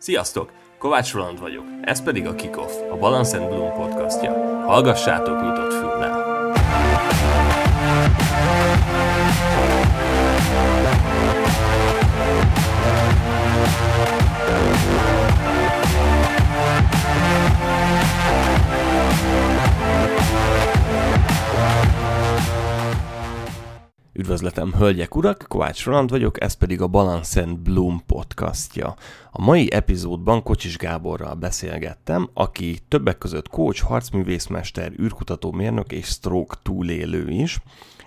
Sziasztok! Kovács Roland vagyok, ez pedig a Kickoff, a Balance and Bloom podcastja. Hallgassátok nyitott fümmel! Üdvözletem, hölgyek, urak! Kovács Roland vagyok, ez pedig a Balance and Bloom podcastja. A mai epizódban Kocsis Gáborral beszélgettem, aki többek között coach, harcművészmester, űrkutató mérnök és stroke túlélő is.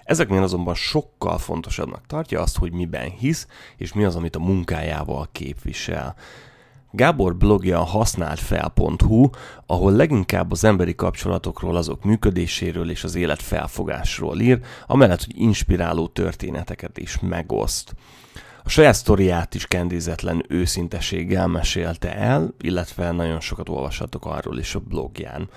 Ezeknél azonban sokkal fontosabbnak tartja azt, hogy miben hisz, és mi az, amit a munkájával képvisel. Gábor blogja a használtfel.hu, ahol leginkább az emberi kapcsolatokról, azok működéséről és az élet felfogásról ír, amellett, hogy inspiráló történeteket is megoszt. A saját sztoriát is kendézetlen őszinteséggel mesélte el, illetve nagyon sokat olvashatok arról is a blogján.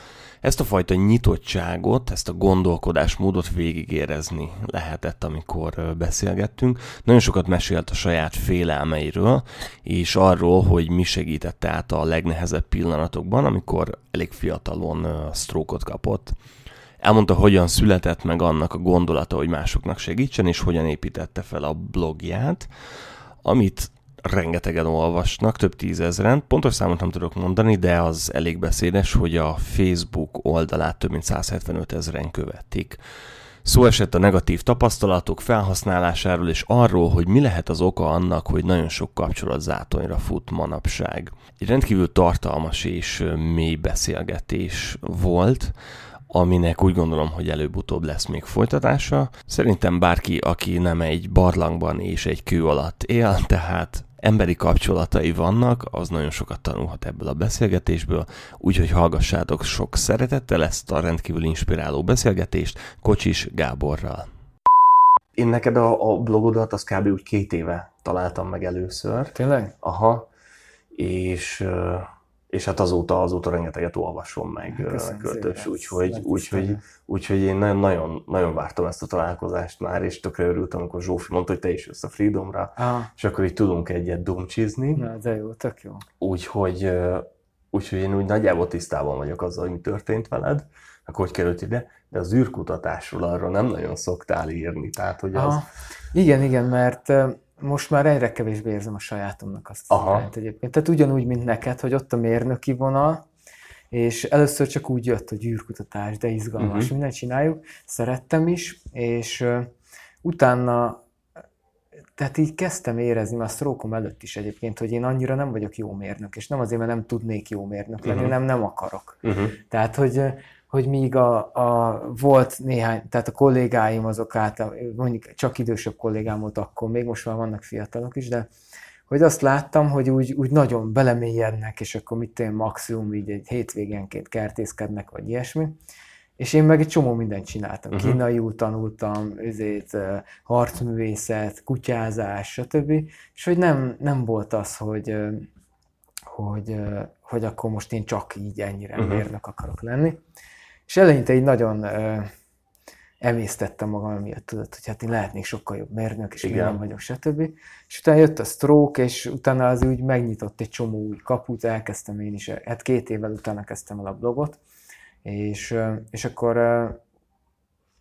Ezt a fajta nyitottságot, ezt a gondolkodásmódot végigérezni lehetett, amikor beszélgettünk. Nagyon sokat mesélt a saját félelmeiről, és arról, hogy mi segítette át a legnehezebb pillanatokban, amikor elég fiatalon sztrókot kapott. Elmondta, hogyan született meg annak a gondolata, hogy másoknak segítsen, és hogyan építette fel a blogját, amit rengetegen olvasnak, több tízezren. Pontos számot nem tudok mondani, de az elég beszédes, hogy a Facebook oldalát több mint 175 ezeren követik. Szó esett a negatív tapasztalatok felhasználásáról és arról, hogy mi lehet az oka annak, hogy nagyon sok kapcsolat zátonyra fut manapság. Egy rendkívül tartalmas és mély beszélgetés volt, aminek úgy gondolom, hogy előbb-utóbb lesz még folytatása. Szerintem bárki, aki nem egy barlangban és egy kő alatt él, tehát emberi kapcsolatai vannak, az nagyon sokat tanulhat ebből a beszélgetésből, úgyhogy hallgassátok sok szeretettel ezt a rendkívül inspiráló beszélgetést Kocsis Gáborral. Én neked a, a blogodat az kb. úgy két éve találtam meg először. Tényleg? Aha. És és hát azóta, azóta rengeteget olvasom meg Köszönöm költös, úgyhogy, úgyhogy, úgyhogy én nagyon, nagyon, vártam ezt a találkozást már, és tökre örültem, amikor Zsófi mondta, hogy te is jössz a Freedomra, Aha. és akkor így tudunk egyet dumcsizni. Na, de jó, tök jó. Úgyhogy, úgyhogy én úgy nagyjából tisztában vagyok azzal, hogy mi történt veled, akkor hogy került ide, de az űrkutatásról arról nem nagyon szoktál írni, tehát hogy az... Igen, igen, mert most már egyre kevésbé érzem a sajátomnak azt az irányt egyébként. Tehát ugyanúgy, mint neked, hogy ott a mérnöki vonal, és először csak úgy jött, hogy űrkutatás, de izgalmas, uh-huh. mindent csináljuk, szerettem is, és uh, utána tehát így kezdtem érezni, már a sztrókom előtt is egyébként, hogy én annyira nem vagyok jó mérnök, és nem azért, mert nem tudnék jó mérnök lenni, uh-huh. nem, nem akarok. Uh-huh. Tehát, hogy hogy míg a, a, volt néhány, tehát a kollégáim azok által, mondjuk csak idősebb kollégám volt akkor, még most már vannak fiatalok is, de hogy azt láttam, hogy úgy, úgy nagyon belemélyednek, és akkor mit én maximum így egy hétvégenként kertészkednek, vagy ilyesmi. És én meg egy csomó mindent csináltam. Uh-huh. Kínaiul tanultam, ezért, harcművészet, kutyázás, stb. És hogy nem, nem volt az, hogy, hogy, hogy akkor most én csak így ennyire uh-huh. mérnök akarok lenni. És eleinte így nagyon ö, emésztettem magam miatt, tudod, hogy hát én lehetnék sokkal jobb mérnök, és Igen. nem vagyok, stb. És utána jött a stroke, és utána az úgy megnyitott egy csomó új kaput, elkezdtem én is, hát két évvel utána kezdtem el a blogot, és, és akkor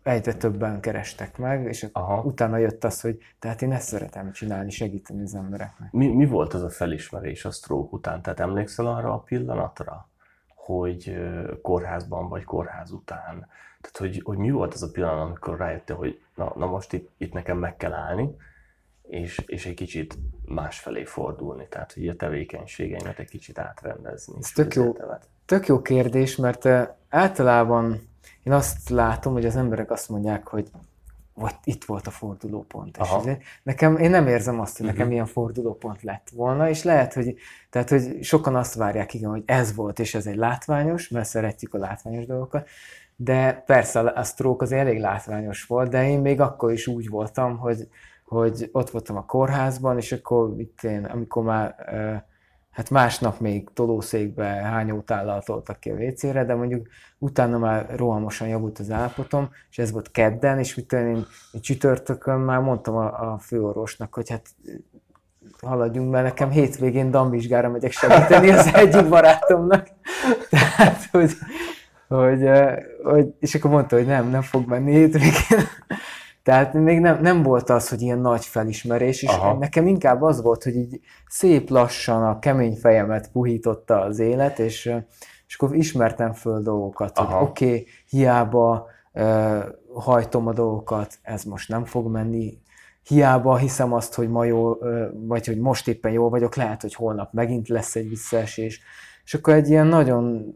egyre többen kerestek meg, és Aha. utána jött az, hogy tehát én ezt szeretem csinálni, segíteni az embereknek. Mi, mi volt az a felismerés a stroke után? Tehát emlékszel arra a pillanatra? Hogy kórházban vagy kórház után. Tehát, hogy, hogy mi volt az a pillanat, amikor rájöttél, hogy na, na most itt, itt nekem meg kell állni, és, és egy kicsit másfelé fordulni, tehát hogy a tevékenységeimet egy kicsit átrendezni. Ez tök jó, tök jó kérdés, mert általában én azt látom, hogy az emberek azt mondják, hogy vagy itt volt a fordulópont. És nekem, én nem érzem azt, hogy nekem uh-huh. ilyen fordulópont lett volna, és lehet, hogy, tehát, hogy sokan azt várják, igen, hogy ez volt, és ez egy látványos, mert szeretjük a látványos dolgokat, de persze a stroke az elég látványos volt, de én még akkor is úgy voltam, hogy, hogy ott voltam a kórházban, és akkor itt én, amikor már hát másnap még tolószékbe hányótállal toltak ki a WC-re, de mondjuk utána már rohamosan javult az állapotom, és ez volt kedden, és mit én, én csütörtökön már mondtam a, a főorvosnak, hogy hát haladjunk, mert nekem hétvégén damvizsgára megyek segíteni az egyik barátomnak. Tehát, hogy, hogy, hogy, és akkor mondta, hogy nem, nem fog menni hétvégén. Tehát még nem, nem volt az, hogy ilyen nagy felismerés, és Aha. nekem inkább az volt, hogy így szép lassan a kemény fejemet puhította az élet, és, és akkor ismertem föl dolgokat, Aha. hogy oké, okay, hiába uh, hajtom a dolgokat, ez most nem fog menni, hiába hiszem azt, hogy ma jó, vagy hogy most éppen jó vagyok, lehet, hogy holnap megint lesz egy visszaesés. És akkor egy ilyen nagyon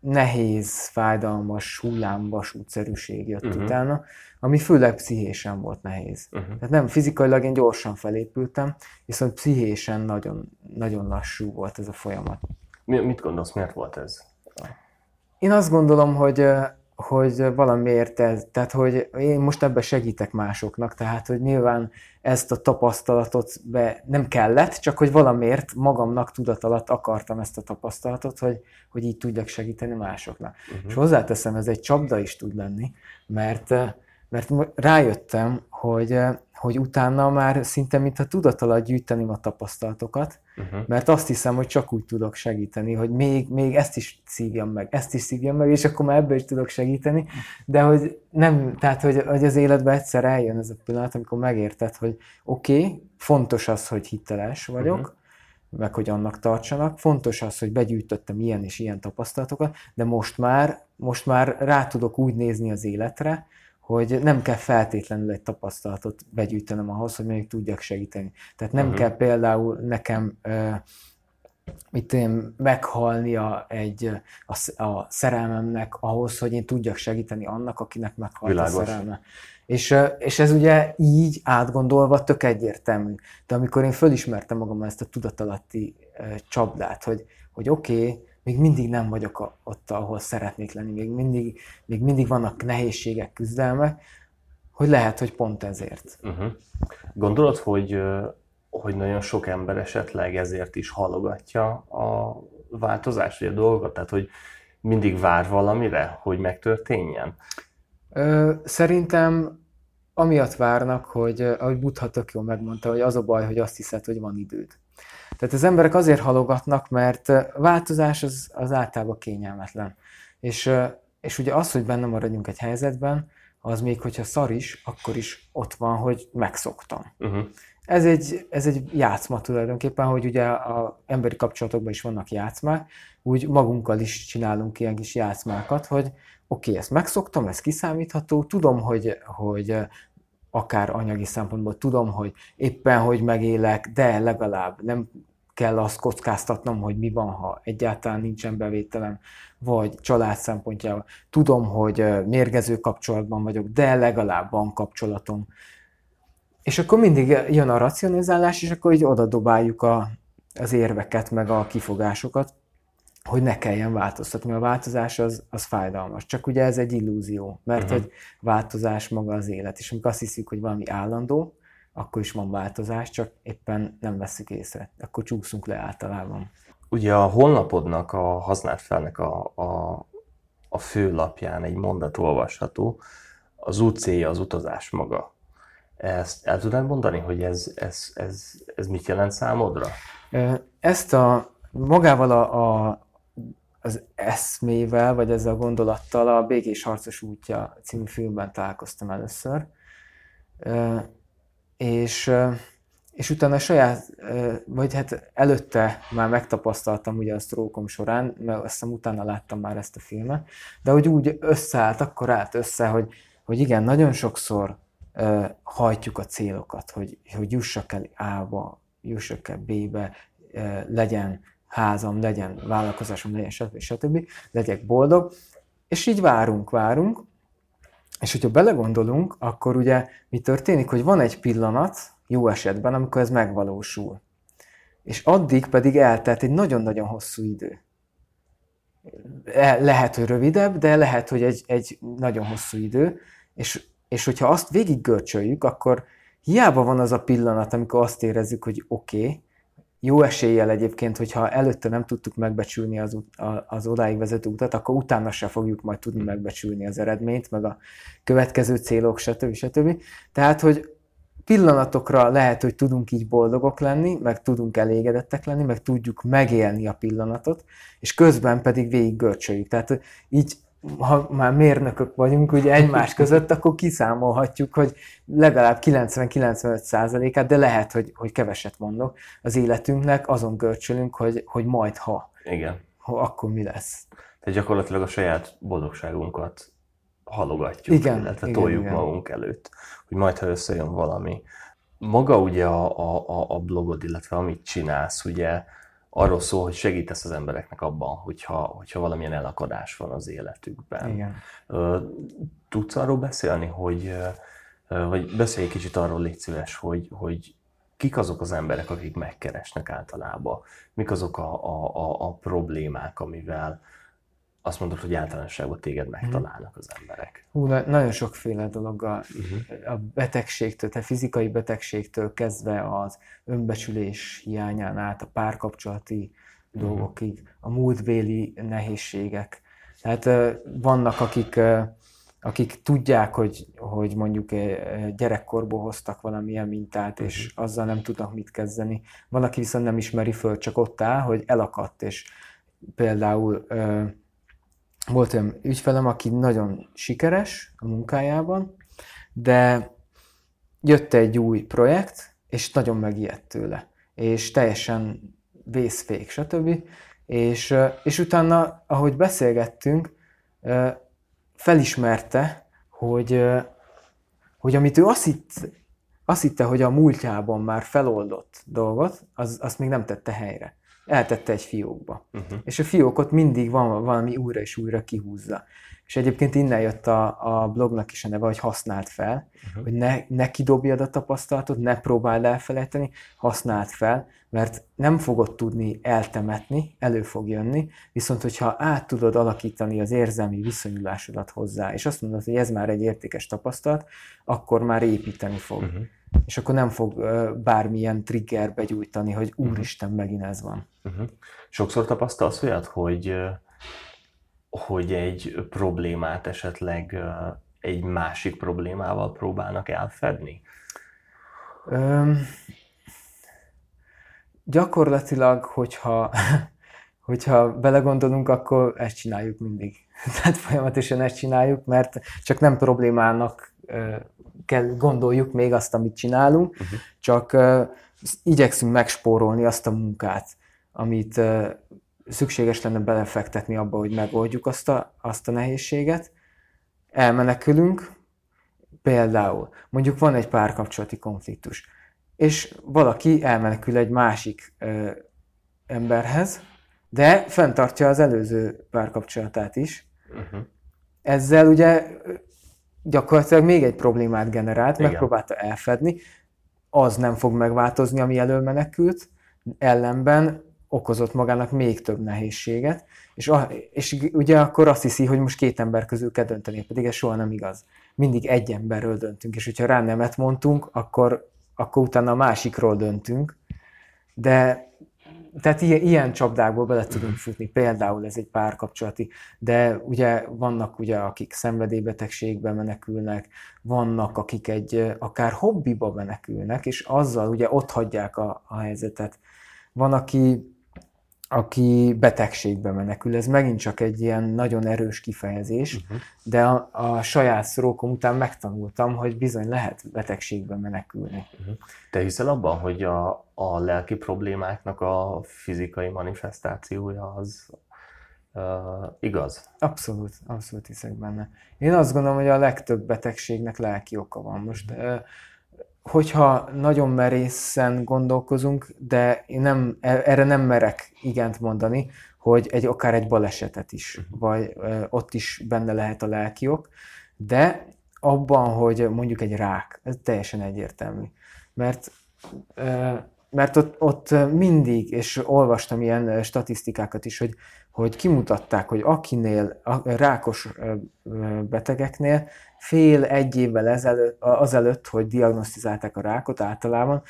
nehéz, fájdalmas, hullámvasútszerűség jött uh-huh. utána, ami főleg pszichésen volt nehéz. Uh-huh. Tehát nem fizikailag én gyorsan felépültem, viszont pszichésen nagyon, nagyon lassú volt ez a folyamat. Mi, mit gondolsz, miért volt ez? Én azt gondolom, hogy hogy valamiért ez, tehát hogy én most ebbe segítek másoknak, tehát hogy nyilván ezt a tapasztalatot be nem kellett, csak hogy valamiért magamnak tudat alatt akartam ezt a tapasztalatot, hogy, hogy így tudjak segíteni másoknak. Uh-huh. És hozzáteszem, ez egy csapda is tud lenni, mert, mert rájöttem, hogy hogy utána már szinte mintha tudat alatt gyűjteném a tapasztalatokat, uh-huh. mert azt hiszem, hogy csak úgy tudok segíteni, hogy még, még ezt is szívjam meg, ezt is szívjam meg, és akkor már ebből is tudok segíteni, de hogy nem, tehát hogy, hogy az életben egyszer eljön ez a pillanat, amikor megérted, hogy oké, okay, fontos az, hogy hiteles vagyok, uh-huh meg hogy annak tartsanak. Fontos az, hogy begyűjtöttem ilyen és ilyen tapasztalatokat, de most már, most már rá tudok úgy nézni az életre, hogy nem kell feltétlenül egy tapasztalatot begyűjtenem ahhoz, hogy még tudjak segíteni. Tehát nem uh-huh. kell például nekem uh, mit én meghalnia egy, a, a szerelmemnek ahhoz, hogy én tudjak segíteni annak, akinek meghalt Világos. a szerelme. És, és ez ugye így átgondolva tök egyértelmű. De amikor én fölismertem magam ezt a tudatalatti csapdát, hogy, hogy oké, okay, még mindig nem vagyok ott, ahol szeretnék lenni, még mindig, még mindig vannak nehézségek, küzdelmek, hogy lehet, hogy pont ezért. Uh-huh. Gondolod, hogy, hogy nagyon sok ember esetleg ezért is halogatja a változást, vagy a dolgot? Tehát, hogy mindig vár valamire, hogy megtörténjen? Ö, szerintem amiatt várnak, hogy ahogy Buddha tök jól megmondta, hogy az a baj, hogy azt hiszed, hogy van időd. Tehát az emberek azért halogatnak, mert változás az, az általában kényelmetlen. És, és ugye az, hogy benne maradjunk egy helyzetben, az még hogyha szar is, akkor is ott van, hogy megszoktam. Uh-huh. Ez, egy, ez egy játszma tulajdonképpen, hogy ugye a emberi kapcsolatokban is vannak játszmák, úgy magunkkal is csinálunk ilyen kis játszmákat, hogy oké, okay, ezt megszoktam, ez kiszámítható, tudom, hogy, hogy akár anyagi szempontból tudom, hogy éppen hogy megélek, de legalább nem kell azt kockáztatnom, hogy mi van, ha egyáltalán nincsen bevételem, vagy család szempontjából. Tudom, hogy mérgező kapcsolatban vagyok, de legalább van kapcsolatom. És akkor mindig jön a racionalizálás, és akkor így oda dobáljuk a, az érveket, meg a kifogásokat, hogy ne kelljen változtatni. A változás az, az fájdalmas. Csak ugye ez egy illúzió, mert uh-huh. hogy változás maga az élet. És amikor azt hiszük, hogy valami állandó, akkor is van változás, csak éppen nem veszük észre. Akkor csúszunk le általában. Ugye a honlapodnak, a használt felnek a, a, a főlapján egy mondat olvasható, az út célja az utazás maga. Ezt el tudnád mondani, hogy ez, ez, ez, ez mit jelent számodra? Ezt a magával a, a, az eszmével, vagy ezzel a gondolattal a Békés Harcos útja című filmben találkoztam először és, és utána saját, vagy hát előtte már megtapasztaltam ugye a sztrókom során, mert azt hiszem utána láttam már ezt a filmet, de hogy úgy összeállt, akkor állt össze, hogy, hogy igen, nagyon sokszor hajtjuk a célokat, hogy, hogy jussak el A-ba, jussak el B-be, legyen házam, legyen vállalkozásom, legyen stb. stb. legyek boldog, és így várunk, várunk, és hogyha belegondolunk, akkor ugye mi történik, hogy van egy pillanat, jó esetben, amikor ez megvalósul. És addig pedig eltelt egy nagyon-nagyon hosszú idő. E, lehet, hogy rövidebb, de lehet, hogy egy, egy nagyon hosszú idő. És, és hogyha azt végig görcsöljük, akkor hiába van az a pillanat, amikor azt érezzük, hogy oké, okay, jó eséllyel egyébként, hogyha előtte nem tudtuk megbecsülni az, az odáig vezető utat, akkor utána se fogjuk majd tudni megbecsülni az eredményt, meg a következő célok, stb. stb. Tehát, hogy pillanatokra lehet, hogy tudunk így boldogok lenni, meg tudunk elégedettek lenni, meg tudjuk megélni a pillanatot, és közben pedig végig görcsöljük. Tehát így ha már mérnökök vagyunk ugye egymás között, akkor kiszámolhatjuk, hogy legalább 90-95%-át, de lehet, hogy, hogy keveset mondok, az életünknek azon görcsölünk, hogy, hogy majd ha. Igen. Ha akkor mi lesz. Tehát gyakorlatilag a saját boldogságunkat halogatjuk, igen, illetve igen, toljuk igen. magunk előtt, hogy majd ha összejön valami. Maga ugye a, a, a blogod, illetve amit csinálsz, ugye arról szól, hogy segítesz az embereknek abban, hogyha, hogyha valamilyen elakadás van az életükben. Igen. Tudsz arról beszélni, hogy, vagy beszélj egy kicsit arról, légy szíves, hogy, hogy kik azok az emberek, akik megkeresnek általában, mik azok a, a, a, a problémák, amivel, azt mondod, hogy általánosságban téged megtalálnak az emberek. Hú, na, nagyon sokféle dolog a, uh-huh. a betegségtől, a fizikai betegségtől kezdve az önbecsülés hiányán át, a párkapcsolati uh-huh. dolgokig, a múltbéli nehézségek. Tehát vannak, akik, akik tudják, hogy, hogy mondjuk gyerekkorból hoztak valamilyen mintát, uh-huh. és azzal nem tudnak mit kezdeni. Van, aki viszont nem ismeri föl, csak ott áll, hogy elakadt, és például volt olyan ügyfelem, aki nagyon sikeres a munkájában, de jött egy új projekt, és nagyon megijedt tőle, és teljesen vészfék, stb. És, és utána, ahogy beszélgettünk, felismerte, hogy, hogy amit ő azt, hitt, azt hitte, hogy a múltjában már feloldott dolgot, az, azt még nem tette helyre eltette egy fiókba. Uh-huh. És a fiókot mindig van valami újra és újra kihúzza. És egyébként innen jött a, a blognak is a neve, hogy használt fel, uh-huh. hogy ne, ne kidobjad a tapasztalatot, ne próbáld elfelejteni, használt fel, mert nem fogod tudni eltemetni, elő fog jönni, viszont hogyha át tudod alakítani az érzelmi viszonyulásodat hozzá, és azt mondod, hogy ez már egy értékes tapasztalat, akkor már építeni fog. Uh-huh és akkor nem fog bármilyen triggerbe gyújtani, hogy mhm. úristen, megint ez van. Uh-huh. Sokszor tapasztalsz olyat, hogy, hogy egy problémát esetleg egy másik problémával próbálnak elfedni? Um, gyakorlatilag, hogyha, hogyha belegondolunk, akkor ezt csináljuk mindig. Tehát folyamatosan ezt csináljuk, mert csak nem problémának kell gondoljuk még azt, amit csinálunk, uh-huh. csak uh, igyekszünk megspórolni azt a munkát, amit uh, szükséges lenne belefektetni abba, hogy megoldjuk azt a, azt a nehézséget. Elmenekülünk, például mondjuk van egy párkapcsolati konfliktus, és valaki elmenekül egy másik uh, emberhez, de fenntartja az előző párkapcsolatát is. Uh-huh. Ezzel ugye gyakorlatilag még egy problémát generált, Igen. megpróbálta elfedni, az nem fog megváltozni, ami elől menekült, ellenben okozott magának még több nehézséget, és, a, és ugye akkor azt hiszi, hogy most két ember közül kell dönteni, pedig ez soha nem igaz. Mindig egy emberről döntünk, és hogyha rá nemet mondtunk, akkor, akkor utána a másikról döntünk, de tehát ilyen, ilyen csapdákból bele tudunk futni, például ez egy párkapcsolati, de ugye vannak ugye, akik szenvedélybetegségbe menekülnek, vannak, akik egy akár hobbiba menekülnek, és azzal ugye ott hagyják a, a helyzetet. Van, aki aki betegségbe menekül. Ez megint csak egy ilyen nagyon erős kifejezés, uh-huh. de a, a saját szrókom után megtanultam, hogy bizony lehet betegségbe menekülni. Uh-huh. Te hiszel abban, hogy a, a lelki problémáknak a fizikai manifestációja az uh, igaz? Abszolút, abszolút hiszek benne. Én azt gondolom, hogy a legtöbb betegségnek lelki oka van. Most uh, hogyha nagyon merészen gondolkozunk, de én nem, e, erre nem merek igent mondani, hogy egy, akár egy balesetet is, uh-huh. vagy ott is benne lehet a lelkiok, de abban, hogy mondjuk egy rák, ez teljesen egyértelmű. Mert mert ott, ott mindig, és olvastam ilyen statisztikákat is, hogy, hogy kimutatták, hogy akinél, a rákos betegeknél fél egy évvel ezelőtt, azelőtt, hogy diagnosztizálták a rákot általában,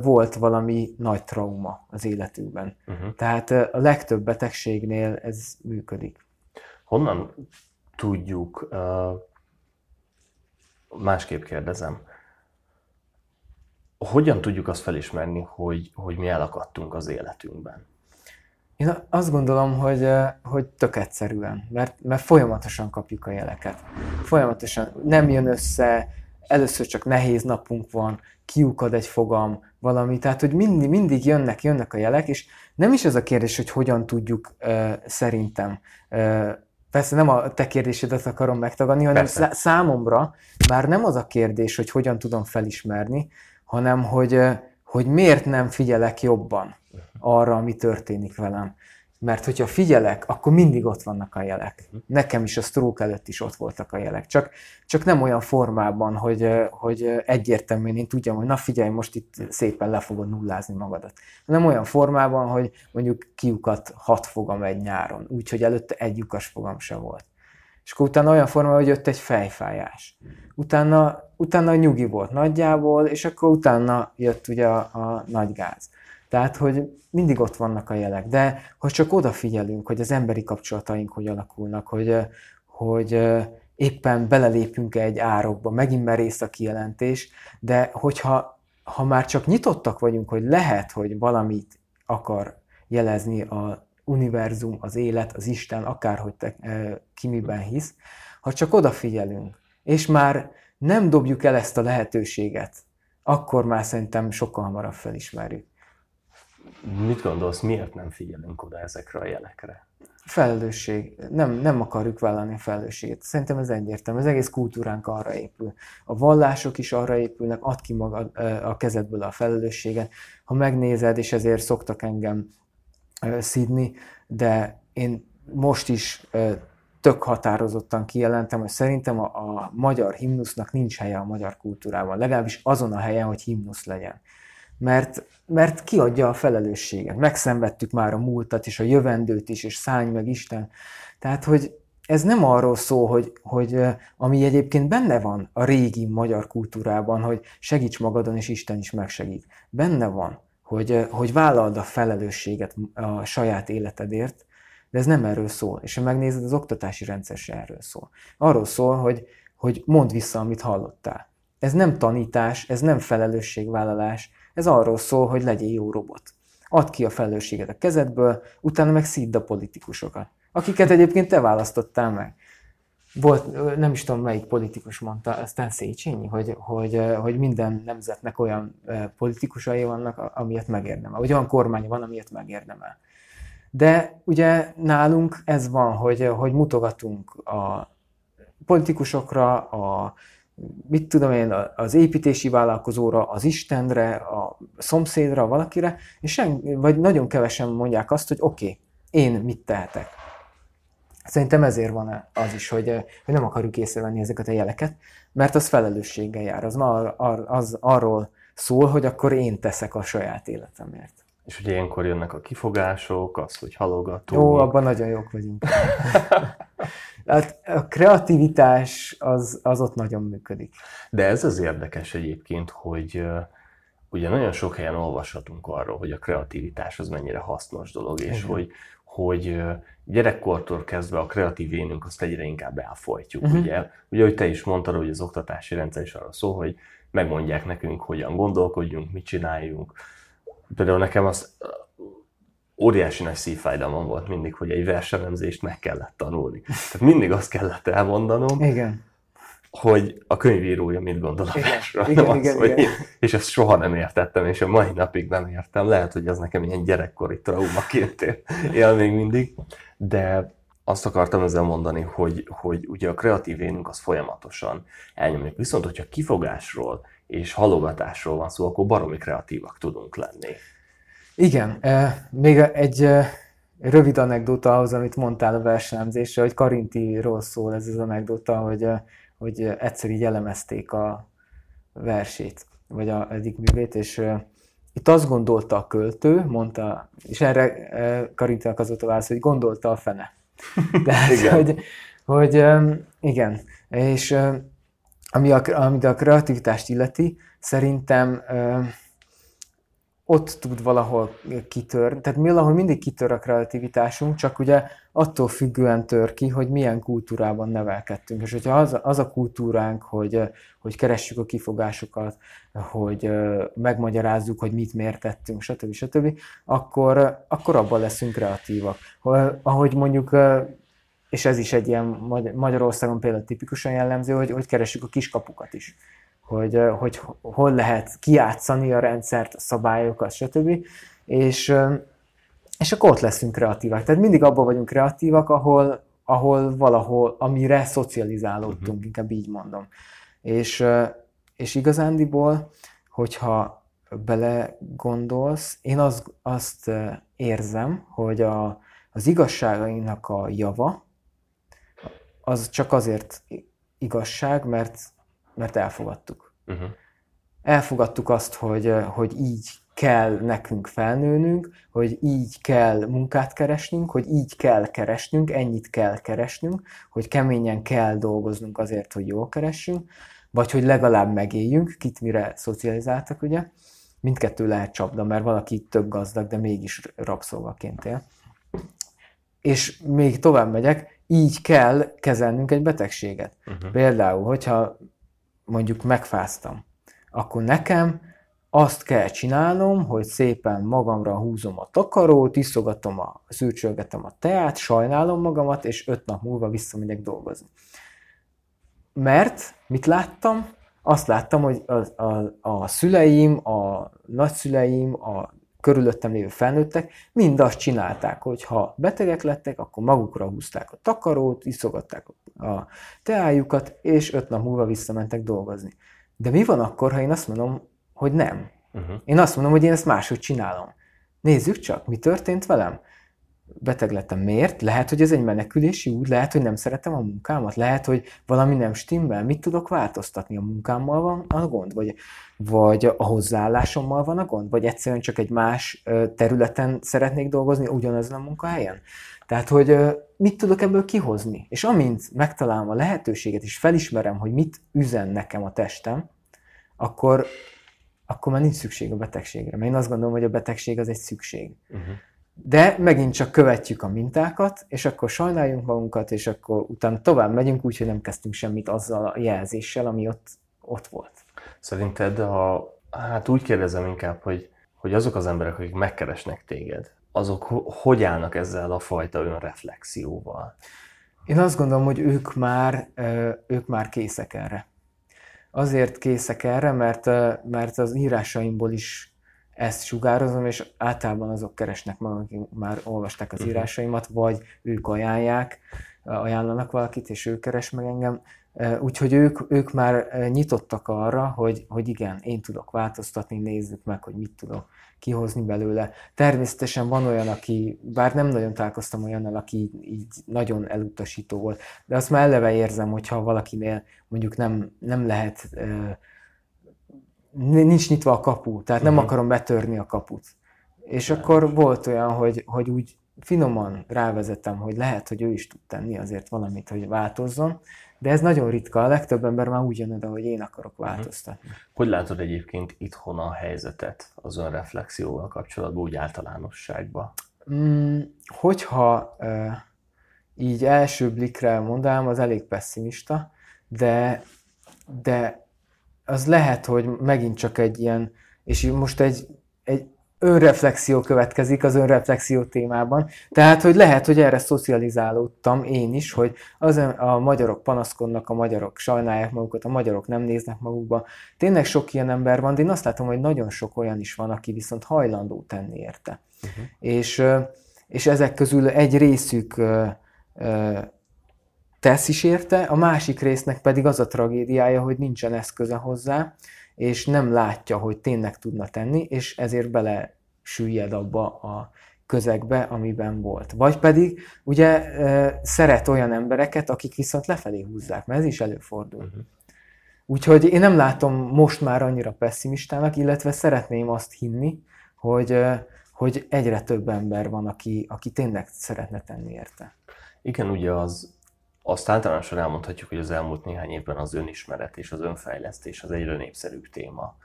volt valami nagy trauma az életükben. Uh-huh. Tehát a legtöbb betegségnél ez működik. Honnan tudjuk, másképp kérdezem, hogyan tudjuk azt felismerni, hogy, hogy mi elakadtunk az életünkben? Én azt gondolom, hogy, hogy tök egyszerűen, mert, mert folyamatosan kapjuk a jeleket. Folyamatosan nem jön össze, először csak nehéz napunk van, kiukad egy fogam, valami, tehát hogy mindig, mindig jönnek, jönnek a jelek, és nem is ez a kérdés, hogy hogyan tudjuk uh, szerintem. Uh, persze nem a te kérdésedet akarom megtagadni, hanem persze. számomra már nem az a kérdés, hogy hogyan tudom felismerni, hanem hogy, hogy miért nem figyelek jobban arra, ami történik velem. Mert hogyha figyelek, akkor mindig ott vannak a jelek. Nekem is a stroke előtt is ott voltak a jelek. Csak, csak nem olyan formában, hogy, hogy egyértelműen én tudjam, hogy na figyelj, most itt szépen le fogod nullázni magadat. Nem olyan formában, hogy mondjuk kiukat hat fogam egy nyáron, úgyhogy előtte egy lyukas fogam se volt. És akkor utána olyan formában, hogy jött egy fejfájás. Utána, utána nyugi volt nagyjából, és akkor utána jött ugye a, a nagy gáz. Tehát, hogy mindig ott vannak a jelek, de hogy csak odafigyelünk, hogy az emberi kapcsolataink hogy alakulnak, hogy, hogy éppen belelépünk egy árokba, megint merész a kijelentés, de hogyha ha már csak nyitottak vagyunk, hogy lehet, hogy valamit akar jelezni a univerzum, az élet, az Isten, akárhogy te, ki miben hisz, ha csak odafigyelünk, és már nem dobjuk el ezt a lehetőséget, akkor már szerintem sokkal hamarabb felismerjük. Mit gondolsz, miért nem figyelünk oda ezekre a jelekre? Felelősség. Nem, nem akarjuk vállalni a felelősséget. Szerintem ez egyértelmű. Az egész kultúránk arra épül. A vallások is arra épülnek, add ki magad a kezedből a felelősséget. Ha megnézed, és ezért szoktak engem szídni, de én most is tök határozottan kijelentem, hogy szerintem a, a magyar himnusznak nincs helye a magyar kultúrában. Legalábbis azon a helyen, hogy himnusz legyen mert, mert kiadja a felelősséget. Megszenvedtük már a múltat és a jövendőt is, és szállj meg Isten. Tehát, hogy ez nem arról szól, hogy, hogy ami egyébként benne van a régi magyar kultúrában, hogy segíts magadon, és Isten is megsegít. Benne van, hogy, hogy vállald a felelősséget a saját életedért, de ez nem erről szól. És ha megnézed, az oktatási rendszer se erről szól. Arról szól, hogy, hogy mondd vissza, amit hallottál. Ez nem tanítás, ez nem felelősségvállalás, ez arról szól, hogy legyél jó robot. Add ki a felelősséget a kezedből, utána meg szídd a politikusokat, akiket egyébként te választottál meg. Volt, nem is tudom melyik politikus mondta, aztán Széchenyi, hogy, hogy, hogy minden nemzetnek olyan politikusai vannak, amiért megérdemel, vagy olyan kormány van, amiért megérdemel. De ugye nálunk ez van, hogy, hogy mutogatunk a politikusokra, a mit tudom én, az építési vállalkozóra, az Istenre, a szomszédra, valakire, és sem, vagy nagyon kevesen mondják azt, hogy oké, okay, én mit tehetek. Szerintem ezért van az is, hogy, hogy nem akarjuk észrevenni ezeket a jeleket, mert az felelősséggel jár. Az, ar, ar, az arról szól, hogy akkor én teszek a saját életemért. És ugye ilyenkor jönnek a kifogások, az, hogy halogatunk. Jó, abban nagyon jók vagyunk. Hát a kreativitás az, az ott nagyon működik. De ez az érdekes egyébként, hogy ugye nagyon sok helyen olvashatunk arról, hogy a kreativitás az mennyire hasznos dolog, és Igen. hogy, hogy gyerekkortól kezdve a kreatív énünk azt egyre inkább elfolytjuk. Uh-huh. Ugye, ugye, hogy te is mondtad, hogy az oktatási rendszer is arra szól, hogy megmondják nekünk, hogyan gondolkodjunk, mit csináljunk. Például nekem az óriási nagy szívfájdalmam volt mindig, hogy egy versenemzést meg kellett tanulni. Tehát mindig azt kellett elmondanom, igen. Hogy a könyvírója mit gondol a versről. Igen, igen, az, igen. Én, és ezt soha nem értettem, és a mai napig nem értem. Lehet, hogy ez nekem ilyen gyerekkori traumaként él még mindig, de azt akartam ezzel mondani, hogy, hogy ugye a kreatív énünk az folyamatosan elnyomjuk. Viszont, hogyha kifogásról és halogatásról van szó, akkor baromi kreatívak tudunk lenni. Igen, még egy rövid anekdota ahhoz, amit mondtál a versenyzésre, hogy Karintiról szól ez az anekdota, hogy, hogy egyszer így elemezték a versét, vagy a egyik művét, és itt azt gondolta a költő, mondta, és erre Karintinak az volt a válasz, hogy gondolta a fene. Tehát, igen. hogy, hogy igen, és ami a, amit a kreativitást illeti, szerintem ott tud valahol kitör, tehát mi valahol mindig kitör a kreativitásunk, csak ugye attól függően tör ki, hogy milyen kultúrában nevelkedtünk. És hogyha az, az a kultúránk, hogy, hogy keressük a kifogásokat, hogy megmagyarázzuk, hogy mit miért tettünk, stb. stb., akkor, akkor abban leszünk kreatívak. Ahogy mondjuk és ez is egy ilyen Magyarországon például tipikusan jellemző, hogy, hogy keressük a kiskapukat is hogy, hogy hol lehet kiátszani a rendszert, a szabályokat, stb. És, és akkor ott leszünk kreatívak. Tehát mindig abban vagyunk kreatívak, ahol, ahol valahol, amire szocializálódtunk, uh-huh. inkább így mondom. És, és igazándiból, hogyha belegondolsz, én az, azt érzem, hogy a, az igazságainak a java, az csak azért igazság, mert mert elfogadtuk. Uh-huh. Elfogadtuk azt, hogy, hogy így kell nekünk felnőnünk, hogy így kell munkát keresnünk, hogy így kell keresnünk, ennyit kell keresnünk, hogy keményen kell dolgoznunk azért, hogy jól keressünk, vagy hogy legalább megéljünk, kit mire szocializáltak, ugye. Mindkettő lehet csapda, mert valaki tök gazdag, de mégis rabszolgaként él. És még tovább megyek, így kell kezelnünk egy betegséget. Uh-huh. Például, hogyha mondjuk megfáztam, akkor nekem azt kell csinálnom, hogy szépen magamra húzom a takarót, iszogatom a, szűrcsölgetem a teát, sajnálom magamat, és öt nap múlva visszamegyek dolgozni. Mert mit láttam? Azt láttam, hogy a, a, a szüleim, a nagyszüleim, a körülöttem lévő felnőttek mind azt csinálták, hogy ha betegek lettek, akkor magukra húzták a takarót, iszogatták a teájukat, és öt nap múlva visszamentek dolgozni. De mi van akkor, ha én azt mondom, hogy nem? Uh-huh. Én azt mondom, hogy én ezt máshogy csinálom. Nézzük csak, mi történt velem beteg lettem. Miért? Lehet, hogy ez egy menekülési út, lehet, hogy nem szeretem a munkámat, lehet, hogy valami nem stimmel. Mit tudok változtatni? A munkámmal van a gond? Vagy, vagy a hozzáállásommal van a gond? Vagy egyszerűen csak egy más területen szeretnék dolgozni ugyanazon a munkahelyen? Tehát, hogy mit tudok ebből kihozni? És amint megtalálom a lehetőséget, és felismerem, hogy mit üzen nekem a testem, akkor, akkor már nincs szükség a betegségre. Mert én azt gondolom, hogy a betegség az egy szükség. Uh-huh. De megint csak követjük a mintákat, és akkor sajnáljunk magunkat, és akkor utána tovább megyünk, úgyhogy nem kezdtünk semmit azzal a jelzéssel, ami ott, ott volt. Szerinted, a, hát úgy kérdezem inkább, hogy, hogy azok az emberek, akik megkeresnek téged, azok hogy állnak ezzel a fajta önreflexióval? Én azt gondolom, hogy ők már, ők már készek erre. Azért készek erre, mert, mert az írásaimból is ezt sugározom, és általában azok keresnek meg, akik már olvasták az mhm. írásaimat, vagy ők ajánlják, ajánlanak valakit, és ő keres meg engem. Úgyhogy ők, ők már nyitottak arra, hogy, hogy igen, én tudok változtatni, nézzük meg, hogy mit tudok kihozni belőle. Természetesen van olyan, aki, bár nem nagyon találkoztam olyannal, aki így nagyon elutasító volt, de azt már eleve érzem, hogyha valakinél mondjuk nem, nem lehet nincs nyitva a kapu, tehát nem uh-huh. akarom betörni a kaput. És nem. akkor volt olyan, hogy, hogy úgy finoman rávezetem, hogy lehet, hogy ő is tud tenni azért valamit, hogy változzon, de ez nagyon ritka, a legtöbb ember már úgy jön oda, hogy én akarok mhm. változtatni. Hogy látod egyébként itthon a helyzetet az önreflexióval kapcsolatban, úgy általánosságban? Mm, hogyha uh, így első blikre mondanám, az elég pessimista, de, de az lehet, hogy megint csak egy ilyen, és most egy, egy önreflexió következik az önreflexió témában. Tehát, hogy lehet, hogy erre szocializálódtam én is, hogy az a magyarok panaszkodnak, a magyarok sajnálják magukat, a magyarok nem néznek magukba. Tényleg sok ilyen ember van, de én azt látom, hogy nagyon sok olyan is van, aki viszont hajlandó tenni érte. Uh-huh. És, és ezek közül egy részük tesz is érte, a másik résznek pedig az a tragédiája, hogy nincsen eszköze hozzá, és nem látja, hogy tényleg tudna tenni, és ezért bele süllyed abba a közegbe, amiben volt. Vagy pedig ugye szeret olyan embereket, akik viszont lefelé húzzák, mert ez is előfordul. Uh-huh. Úgyhogy én nem látom most már annyira pessimistának, illetve szeretném azt hinni, hogy, hogy egyre több ember van, aki, aki tényleg szeretne tenni érte. Igen, ugye az azt általánosan elmondhatjuk, hogy az elmúlt néhány évben az önismeret és az önfejlesztés az egyre népszerűbb téma.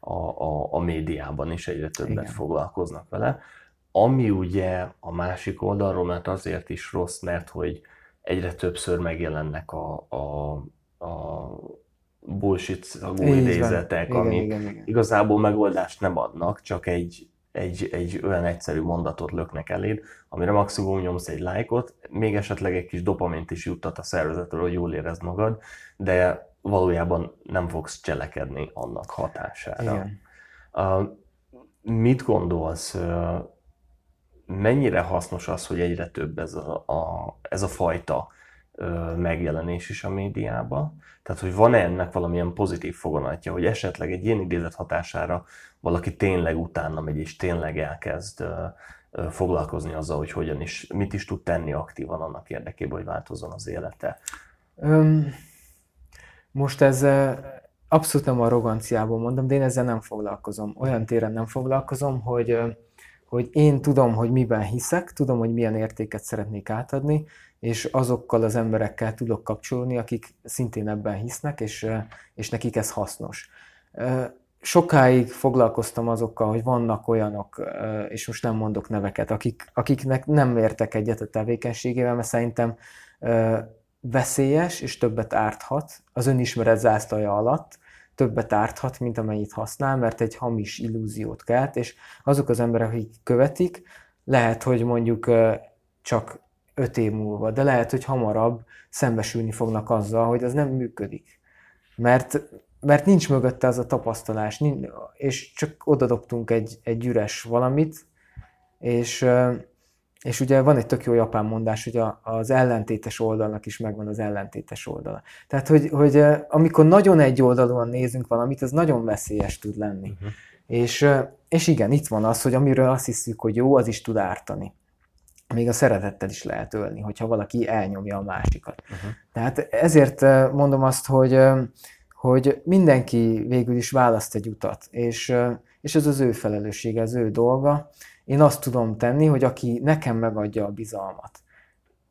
a, a, a médiában is egyre többet Igen. foglalkoznak vele. Ami ugye a másik oldalról, mert azért is rossz, mert hogy egyre többször megjelennek a, a, a bullshit szagú idézetek, igen, igen. igazából megoldást nem adnak, csak egy, egy, egy olyan egyszerű mondatot löknek eléd, amire maximum nyomsz egy lájkot, még esetleg egy kis dopamint is juttat a szervezetről, hogy jól érezd magad, de valójában nem fogsz cselekedni annak hatására. Igen. Uh, mit gondolsz, uh, mennyire hasznos az, hogy egyre több ez a, a, ez a fajta uh, megjelenés is a médiában? Tehát, hogy van-e ennek valamilyen pozitív foganatja, hogy esetleg egy ilyen idézet hatására valaki tényleg utána megy, és tényleg elkezd foglalkozni azzal, hogy hogyan is, mit is tud tenni aktívan annak érdekében, hogy változzon az élete? Um, most ez abszolút nem arroganciából mondom, de én ezzel nem foglalkozom. Olyan téren nem foglalkozom, hogy, hogy én tudom, hogy miben hiszek, tudom, hogy milyen értéket szeretnék átadni, és azokkal az emberekkel tudok kapcsolni, akik szintén ebben hisznek, és, és nekik ez hasznos. Sokáig foglalkoztam azokkal, hogy vannak olyanok, és most nem mondok neveket, akik, akiknek nem értek egyet a tevékenységével, mert szerintem veszélyes és többet árthat az önismeret zászlaja alatt, többet árthat, mint amennyit használ, mert egy hamis illúziót kelt, és azok az emberek, akik követik, lehet, hogy mondjuk csak öt év múlva, de lehet, hogy hamarabb szembesülni fognak azzal, hogy az nem működik. Mert, mert nincs mögötte az a tapasztalás, és csak odadobtunk egy, egy üres valamit, és, és ugye van egy tök jó japán mondás, hogy a, az ellentétes oldalnak is megvan az ellentétes oldala. Tehát, hogy, hogy amikor nagyon egy oldalon nézünk valamit, az nagyon veszélyes tud lenni. Uh-huh. És, és igen, itt van az, hogy amiről azt hiszük, hogy jó, az is tud ártani még a szeretettel is lehet ölni, hogyha valaki elnyomja a másikat. Uh-huh. Tehát ezért mondom azt, hogy, hogy mindenki végül is választ egy utat, és, és ez az ő felelőssége, az ő dolga. Én azt tudom tenni, hogy aki nekem megadja a bizalmat,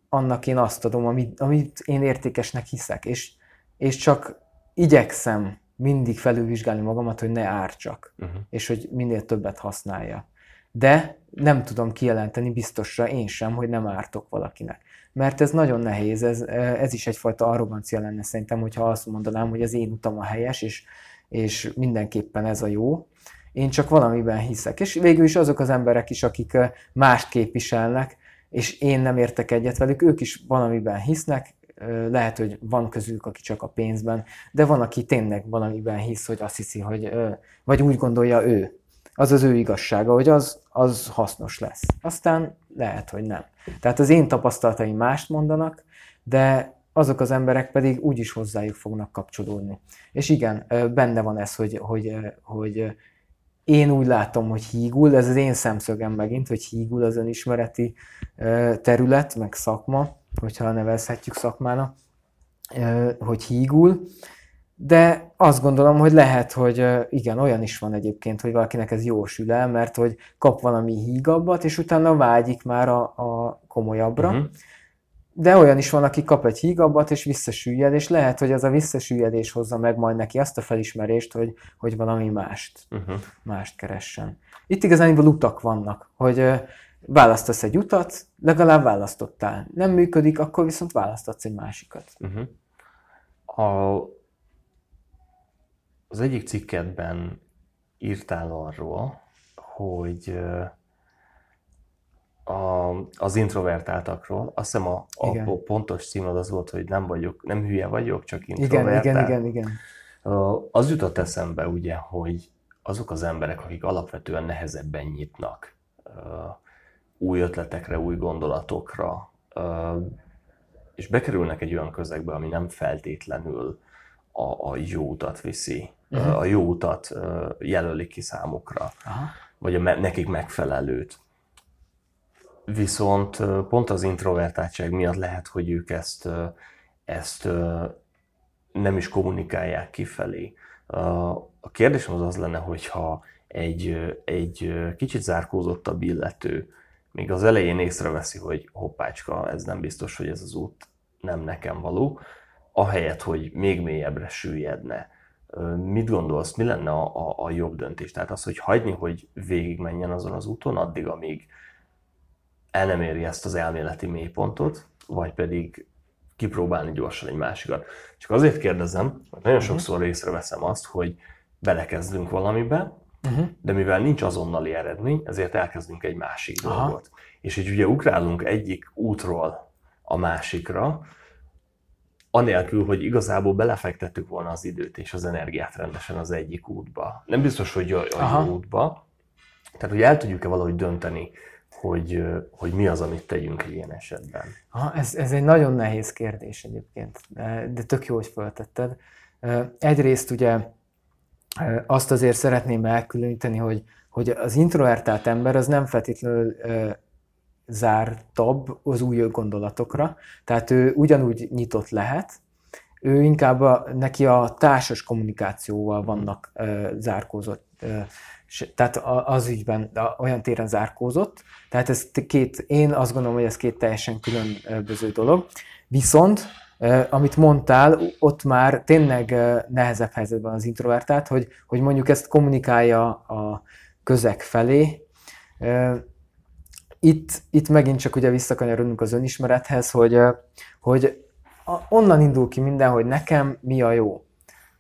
annak én azt adom, amit, amit én értékesnek hiszek, és, és csak igyekszem mindig felülvizsgálni magamat, hogy ne ártsak, uh-huh. és hogy minél többet használja de nem tudom kijelenteni biztosra én sem, hogy nem ártok valakinek. Mert ez nagyon nehéz, ez, ez is egyfajta arrogancia lenne szerintem, hogyha azt mondanám, hogy az én utam a helyes, és, és mindenképpen ez a jó. Én csak valamiben hiszek. És végül is azok az emberek is, akik mást képviselnek, és én nem értek egyet velük, ők is valamiben hisznek, lehet, hogy van közülük, aki csak a pénzben, de van, aki tényleg valamiben hisz, hogy azt hiszi, hogy, vagy úgy gondolja ő, az az ő igazsága, hogy az, az hasznos lesz. Aztán lehet, hogy nem. Tehát az én tapasztalataim mást mondanak, de azok az emberek pedig úgyis hozzájuk fognak kapcsolódni. És igen, benne van ez, hogy, hogy, hogy én úgy látom, hogy hígul, ez az én szemszögem megint, hogy hígul az önismereti terület, meg szakma, hogyha nevezhetjük szakmának, hogy hígul, de azt gondolom, hogy lehet, hogy igen, olyan is van egyébként, hogy valakinek ez jó sül el, mert hogy kap valami hígabbat, és utána vágyik már a, a komolyabbra. Uh-huh. De olyan is van, aki kap egy hígabbat, és visszasüllyed, és lehet, hogy az a visszasüllyedés hozza meg majd neki azt a felismerést, hogy, hogy valami mást, uh-huh. mást keressen. Itt igazán utak vannak, hogy választasz egy utat, legalább választottál. Nem működik, akkor viszont választatsz egy másikat. Uh-huh. A az egyik cikketben írtál arról, hogy a, az introvertáltakról, azt hiszem a, a pontos címod az volt, hogy nem vagyok, nem hülye vagyok, csak introvertál. Igen, igen, igen, igen. Az jutott eszembe ugye, hogy azok az emberek, akik alapvetően nehezebben nyitnak új ötletekre, új gondolatokra, és bekerülnek egy olyan közegbe, ami nem feltétlenül a, a jó utat viszi, uh-huh. a jó utat jelölik ki számukra, Aha. vagy a nekik megfelelőt. Viszont pont az introvertáltság miatt lehet, hogy ők ezt, ezt nem is kommunikálják kifelé. A kérdésem az az lenne, hogyha egy, egy kicsit zárkózottabb illető még az elején észreveszi, hogy hoppácska, ez nem biztos, hogy ez az út nem nekem való, ahelyett, hogy még mélyebbre süllyedne, Mit gondolsz, mi lenne a, a, a jobb döntés? Tehát az, hogy hagyni, hogy végigmenjen azon az úton, addig, amíg el nem éri ezt az elméleti mélypontot, vagy pedig kipróbálni gyorsan egy másikat. Csak azért kérdezem, mert nagyon uh-huh. sokszor észreveszem azt, hogy belekezdünk valamibe, uh-huh. de mivel nincs azonnali eredmény, ezért elkezdünk egy másik Aha. dolgot. És így ugye ugrálunk egyik útról a másikra, anélkül, hogy igazából belefektettük volna az időt és az energiát rendesen az egyik útba. Nem biztos, hogy a, a jó útba. Tehát, hogy el tudjuk-e valahogy dönteni, hogy, hogy mi az, amit tegyünk ilyen esetben? Aha, ez, ez egy nagyon nehéz kérdés egyébként, de tök jó, hogy föltetted. Egyrészt ugye azt azért szeretném elkülöníteni, hogy, hogy az introvertált ember az nem feltétlenül zártabb az új gondolatokra, tehát ő ugyanúgy nyitott lehet, ő inkább a, neki a társas kommunikációval vannak uh, zárkózott, uh, tehát az ügyben olyan téren zárkózott, tehát ez két, én azt gondolom, hogy ez két teljesen különböző dolog. Viszont, amit mondtál, ott már tényleg nehezebb helyzetben az introvertált, hogy, hogy mondjuk ezt kommunikálja a közeg felé. Itt, itt megint csak ugye visszakanyarodunk az önismerethez, hogy, hogy onnan indul ki minden, hogy nekem mi a jó.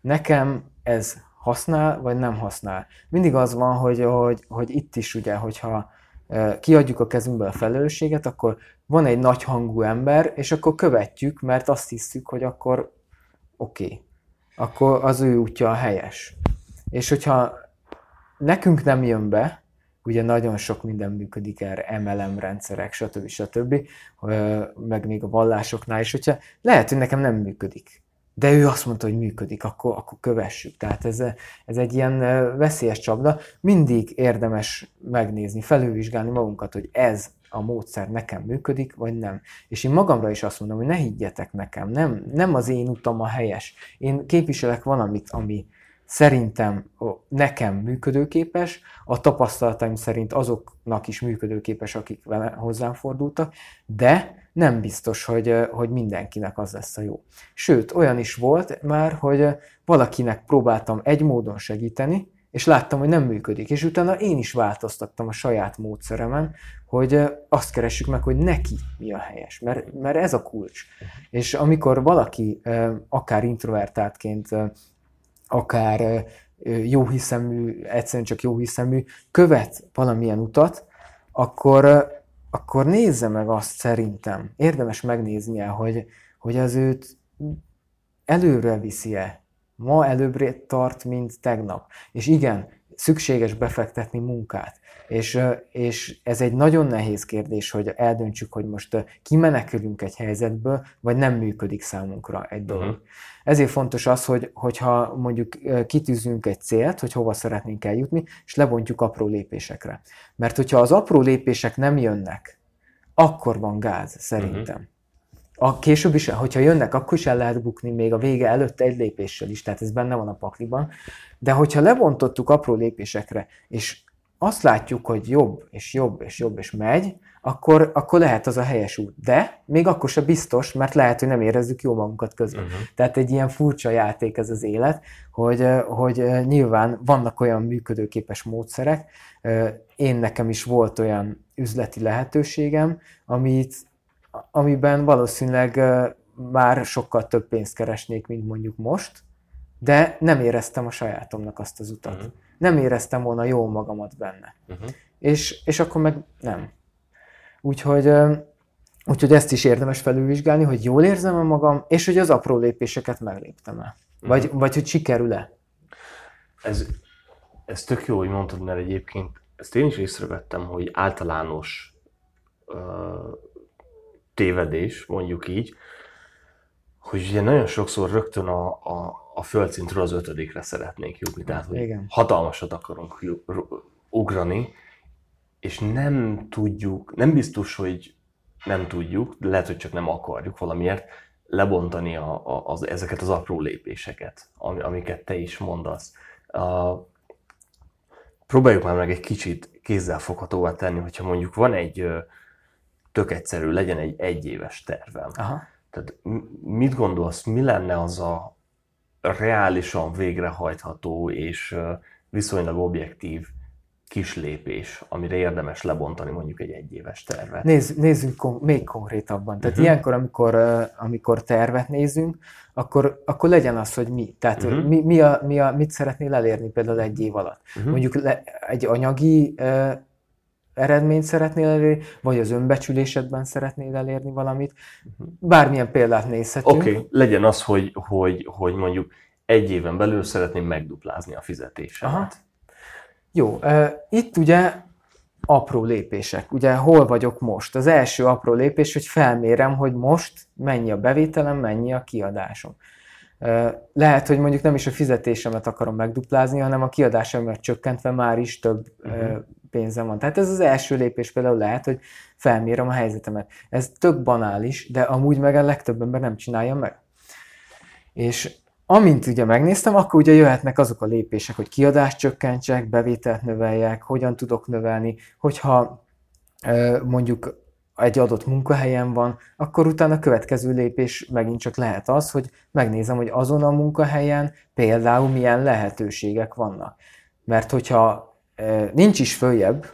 Nekem ez használ, vagy nem használ. Mindig az van, hogy, hogy, hogy itt is ugye, hogyha kiadjuk a kezünkbe a felelősséget, akkor van egy nagy hangú ember, és akkor követjük, mert azt hiszük, hogy akkor oké, okay. akkor az ő útja a helyes. És hogyha nekünk nem jön be, ugye nagyon sok minden működik erre, MLM rendszerek, stb. stb., meg még a vallásoknál is, hogyha lehet, hogy nekem nem működik de ő azt mondta, hogy működik, akkor, akkor kövessük. Tehát ez, ez egy ilyen veszélyes csapda. Mindig érdemes megnézni, felülvizsgálni magunkat, hogy ez a módszer nekem működik, vagy nem. És én magamra is azt mondom, hogy ne higgyetek nekem, nem, nem az én utam a helyes. Én képviselek valamit, ami szerintem nekem működőképes, a tapasztalataim szerint azoknak is működőképes, akik vele hozzám fordultak, de nem biztos, hogy, hogy mindenkinek az lesz a jó. Sőt, olyan is volt már, hogy valakinek próbáltam egy módon segíteni, és láttam, hogy nem működik. És utána én is változtattam a saját módszeremen, hogy azt keressük meg, hogy neki mi a helyes, mert, mert ez a kulcs. És amikor valaki akár introvertáltként, akár jóhiszemű, egyszerűen csak jóhiszemű, követ valamilyen utat, akkor akkor nézze meg azt szerintem. Érdemes megnéznie, hogy, hogy az őt előre viszi-e. Ma előbbre tart, mint tegnap. És igen, szükséges befektetni munkát. És, és ez egy nagyon nehéz kérdés, hogy eldöntsük, hogy most kimenekülünk egy helyzetből, vagy nem működik számunkra egy dolog. Uh-huh. Ezért fontos az, hogy, hogyha mondjuk kitűzünk egy célt, hogy hova szeretnénk eljutni, és lebontjuk apró lépésekre. Mert hogyha az apró lépések nem jönnek, akkor van gáz, szerintem. Uh-huh. A később is, hogyha jönnek, akkor is el lehet bukni még a vége előtt egy lépéssel is, tehát ez benne van a pakliban. De hogyha lebontottuk apró lépésekre, és azt látjuk, hogy jobb, és jobb, és jobb, és megy, akkor, akkor lehet az a helyes út. De még akkor se biztos, mert lehet, hogy nem érezzük jó magunkat közben. Uh-huh. Tehát egy ilyen furcsa játék ez az élet, hogy, hogy nyilván vannak olyan működőképes módszerek. Én nekem is volt olyan üzleti lehetőségem, amit, amiben valószínűleg már sokkal több pénzt keresnék, mint mondjuk most, de nem éreztem a sajátomnak azt az utat. Uh-huh. Nem éreztem volna jó magamat benne. Uh-huh. És, és akkor meg nem. Úgyhogy, úgyhogy ezt is érdemes felülvizsgálni, hogy jól érzem a magam, és hogy az apró lépéseket megléptem el. Vagy, uh-huh. vagy hogy sikerül-e. Ez, ez tök jó, hogy mondtad, mert egyébként ezt én is észrevettem, hogy általános tévedés, mondjuk így, hogy ugye nagyon sokszor rögtön a, a, a földszintről az ötödikre szeretnénk jutni, tehát hogy Igen. hatalmasat akarunk ugrani, és nem tudjuk, nem biztos, hogy nem tudjuk, de lehet, hogy csak nem akarjuk valamiért lebontani a, a, az, ezeket az apró lépéseket, amiket te is mondasz. A, próbáljuk már meg egy kicsit kézzelfoghatóvá tenni, hogyha mondjuk van egy tök egyszerű, legyen egy egyéves tervem. Aha. Tehát mit gondolsz, mi lenne az a reálisan végrehajtható és viszonylag objektív kis lépés, amire érdemes lebontani mondjuk egy egyéves tervet? Nézz, nézzünk kon- még konkrétabban. Tehát uh-huh. ilyenkor, amikor, amikor tervet nézünk, akkor, akkor legyen az, hogy mi. Tehát uh-huh. mi, mi, a, mi a, mit szeretnél elérni például egy év alatt. Uh-huh. Mondjuk le, egy anyagi eredményt szeretnél elérni, vagy az önbecsülésedben szeretnél elérni valamit. Bármilyen példát nézhetünk. Oké, okay. legyen az, hogy, hogy, hogy mondjuk egy éven belül szeretném megduplázni a fizetésemet. Aha. Jó, itt ugye apró lépések. Ugye hol vagyok most? Az első apró lépés, hogy felmérem, hogy most mennyi a bevételem, mennyi a kiadásom. Lehet, hogy mondjuk nem is a fizetésemet akarom megduplázni, hanem a kiadásomat csökkentve már is több uh-huh. Pénzem van. Tehát ez az első lépés például lehet, hogy felmérem a helyzetemet. Ez tök banális, de amúgy meg a legtöbb ember nem csinálja meg. És amint ugye megnéztem, akkor ugye jöhetnek azok a lépések, hogy kiadást csökkentsek, bevételt növeljek, hogyan tudok növelni, hogyha mondjuk egy adott munkahelyen van, akkor utána a következő lépés megint csak lehet az, hogy megnézem, hogy azon a munkahelyen például milyen lehetőségek vannak. Mert hogyha nincs is följebb,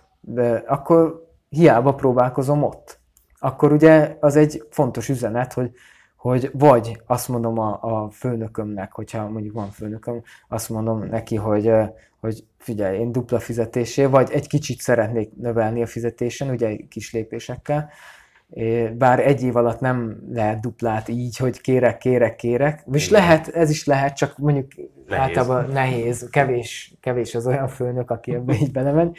akkor hiába próbálkozom ott. Akkor ugye az egy fontos üzenet, hogy hogy vagy azt mondom a, a főnökömnek, hogyha mondjuk van főnököm, azt mondom neki, hogy, hogy figyelj, én dupla fizetésé, vagy egy kicsit szeretnék növelni a fizetésen, ugye kis lépésekkel, bár egy év alatt nem lehet duplát így, hogy kérek, kérek, kérek, és lehet, ez is lehet, csak mondjuk nehéz. általában nehéz, kevés, kevés az olyan főnök, aki ebbe így belemegy,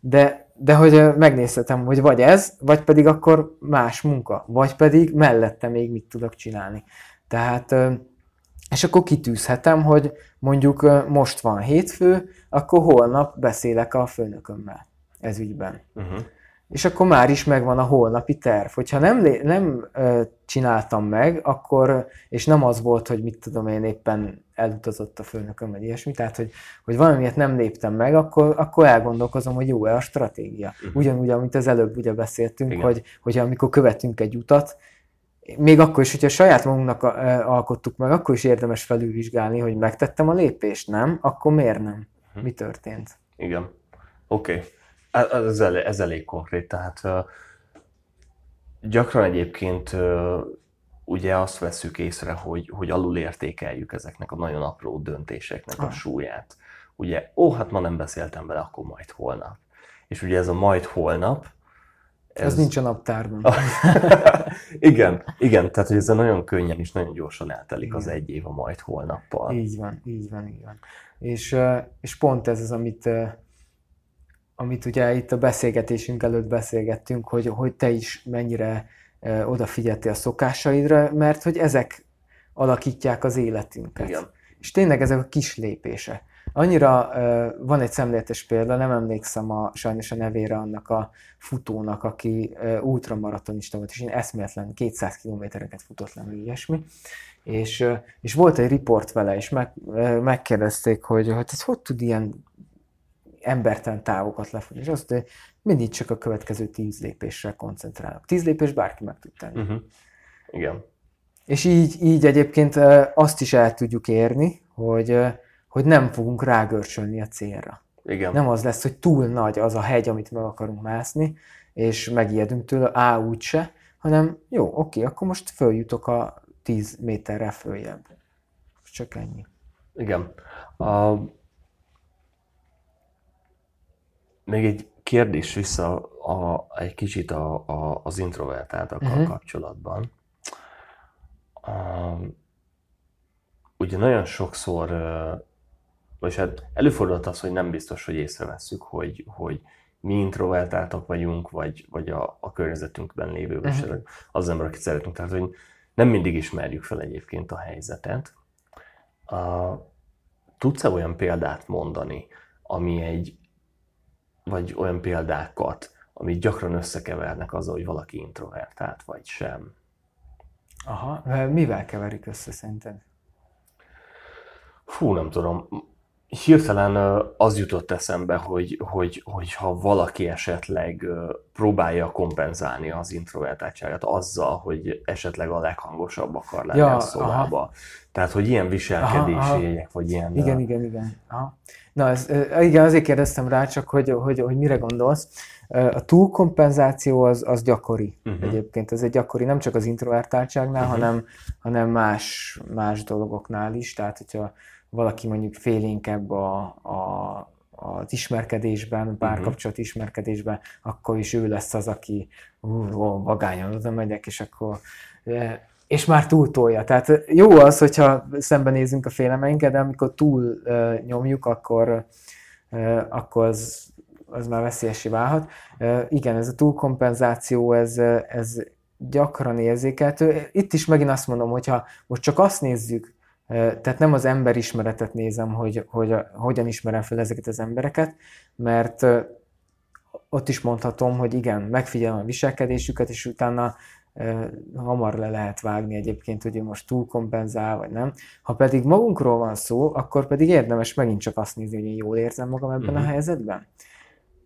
de de hogy megnézhetem, hogy vagy ez, vagy pedig akkor más munka, vagy pedig mellette még mit tudok csinálni. Tehát, és akkor kitűzhetem, hogy mondjuk most van hétfő, akkor holnap beszélek a főnökömmel ez ügyben. Uh-huh és akkor már is megvan a holnapi terv. Hogyha nem, nem csináltam meg, akkor, és nem az volt, hogy mit tudom én éppen elutazott a főnököm, vagy ilyesmi, tehát hogy, hogy valamiért nem léptem meg, akkor, akkor elgondolkozom, hogy jó-e a stratégia. Uh-huh. Ugyanúgy, amit az előbb ugye beszéltünk, Igen. hogy, hogy amikor követünk egy utat, még akkor is, hogyha saját magunknak alkottuk meg, akkor is érdemes felülvizsgálni, hogy megtettem a lépést, nem? Akkor miért nem? Uh-huh. Mi történt? Igen. Oké. Okay. Ez, elég, ez elég konkrét, tehát gyakran egyébként ugye azt veszük észre, hogy, hogy alul értékeljük ezeknek a nagyon apró döntéseknek a ah. súlyát. Ugye, ó, hát ma nem beszéltem vele, akkor majd holnap. És ugye ez a majd holnap, ez, ez nincs a naptárban. igen, igen, tehát hogy ez nagyon könnyen és nagyon gyorsan eltelik igen. az egy év a majd holnappal. Így van, így van, így van. És, és pont ez az, amit amit ugye itt a beszélgetésünk előtt beszélgettünk, hogy, hogy te is mennyire odafigyeltél a szokásaidra, mert hogy ezek alakítják az életünket. Igen. És tényleg ezek a kis lépések. Annyira van egy szemléletes példa, nem emlékszem a, sajnos a nevére annak a futónak, aki ultramaratonista volt, és én eszméletlen 200 kilométereket futott le, ilyesmi. És, és volt egy riport vele, és meg, megkérdezték, hogy hát ez hogy tud ilyen embertelen távokat lefogni. És azt mondja, mindig csak a következő tíz lépésre koncentrálok. Tíz lépés bárki meg tud tenni. Uh-huh. Igen. És így, így egyébként azt is el tudjuk érni, hogy, hogy nem fogunk rágörcsölni a célra. Igen. Nem az lesz, hogy túl nagy az a hegy, amit meg akarunk mászni, és megijedünk tőle, á, úgyse, hanem jó, oké, akkor most följutok a 10 méterre följebb. Csak ennyi. Igen. A, még egy kérdés vissza a, egy kicsit a, a, az introvertáltakkal uh-huh. kapcsolatban. A, ugye nagyon sokszor, vagy hát előfordult az, hogy nem biztos, hogy észrevesszük, hogy, hogy mi introvertáltak vagyunk, vagy, vagy a, a környezetünkben lévő, vagy uh-huh. az ember, akit szeretünk. Tehát, hogy nem mindig ismerjük fel egyébként a helyzetet. A, tudsz-e olyan példát mondani, ami egy, vagy olyan példákat, amit gyakran összekevernek azzal, hogy valaki introvertált, vagy sem. Aha, mivel keverik össze szerinted? Fú, nem tudom. Hirtelen az jutott eszembe, hogy, hogy, hogy ha valaki esetleg próbálja kompenzálni az introvertáltságát azzal, hogy esetleg a leghangosabb akar lenni ja, a szobába. Aha. Tehát, hogy ilyen viselkedési jegyek, vagy ilyen... Igen, igen, igen. Aha. Na, ez, igen, azért kérdeztem rá csak, hogy, hogy, hogy mire gondolsz. A túlkompenzáció az, az gyakori uh-huh. egyébként. Ez egy gyakori, nem csak az introvertáltságnál, uh-huh. hanem, hanem más, más dolgoknál is. Tehát, hogyha valaki mondjuk félénkebb a, a, az ismerkedésben, párkapcsolat uh-huh. ismerkedésben, akkor is ő lesz az, aki ú, vagányan oda megyek, és akkor és már túltolja. Tehát jó az, hogyha szembenézünk a félemeinket, de amikor túl nyomjuk, akkor, akkor az, az már veszélyesi válhat. Igen, ez a túlkompenzáció, ez, ez gyakran érzékelhető. Itt is megint azt mondom, hogyha most csak azt nézzük, tehát nem az emberismeretet nézem, hogy, hogy hogyan ismerem fel ezeket az embereket, mert ott is mondhatom, hogy igen, megfigyelem a viselkedésüket, és utána hamar le lehet vágni egyébként, hogy ő most túlkompenzál, vagy nem. Ha pedig magunkról van szó, akkor pedig érdemes megint csak azt nézni, hogy én jól érzem magam ebben uh-huh. a mhm. helyzetben.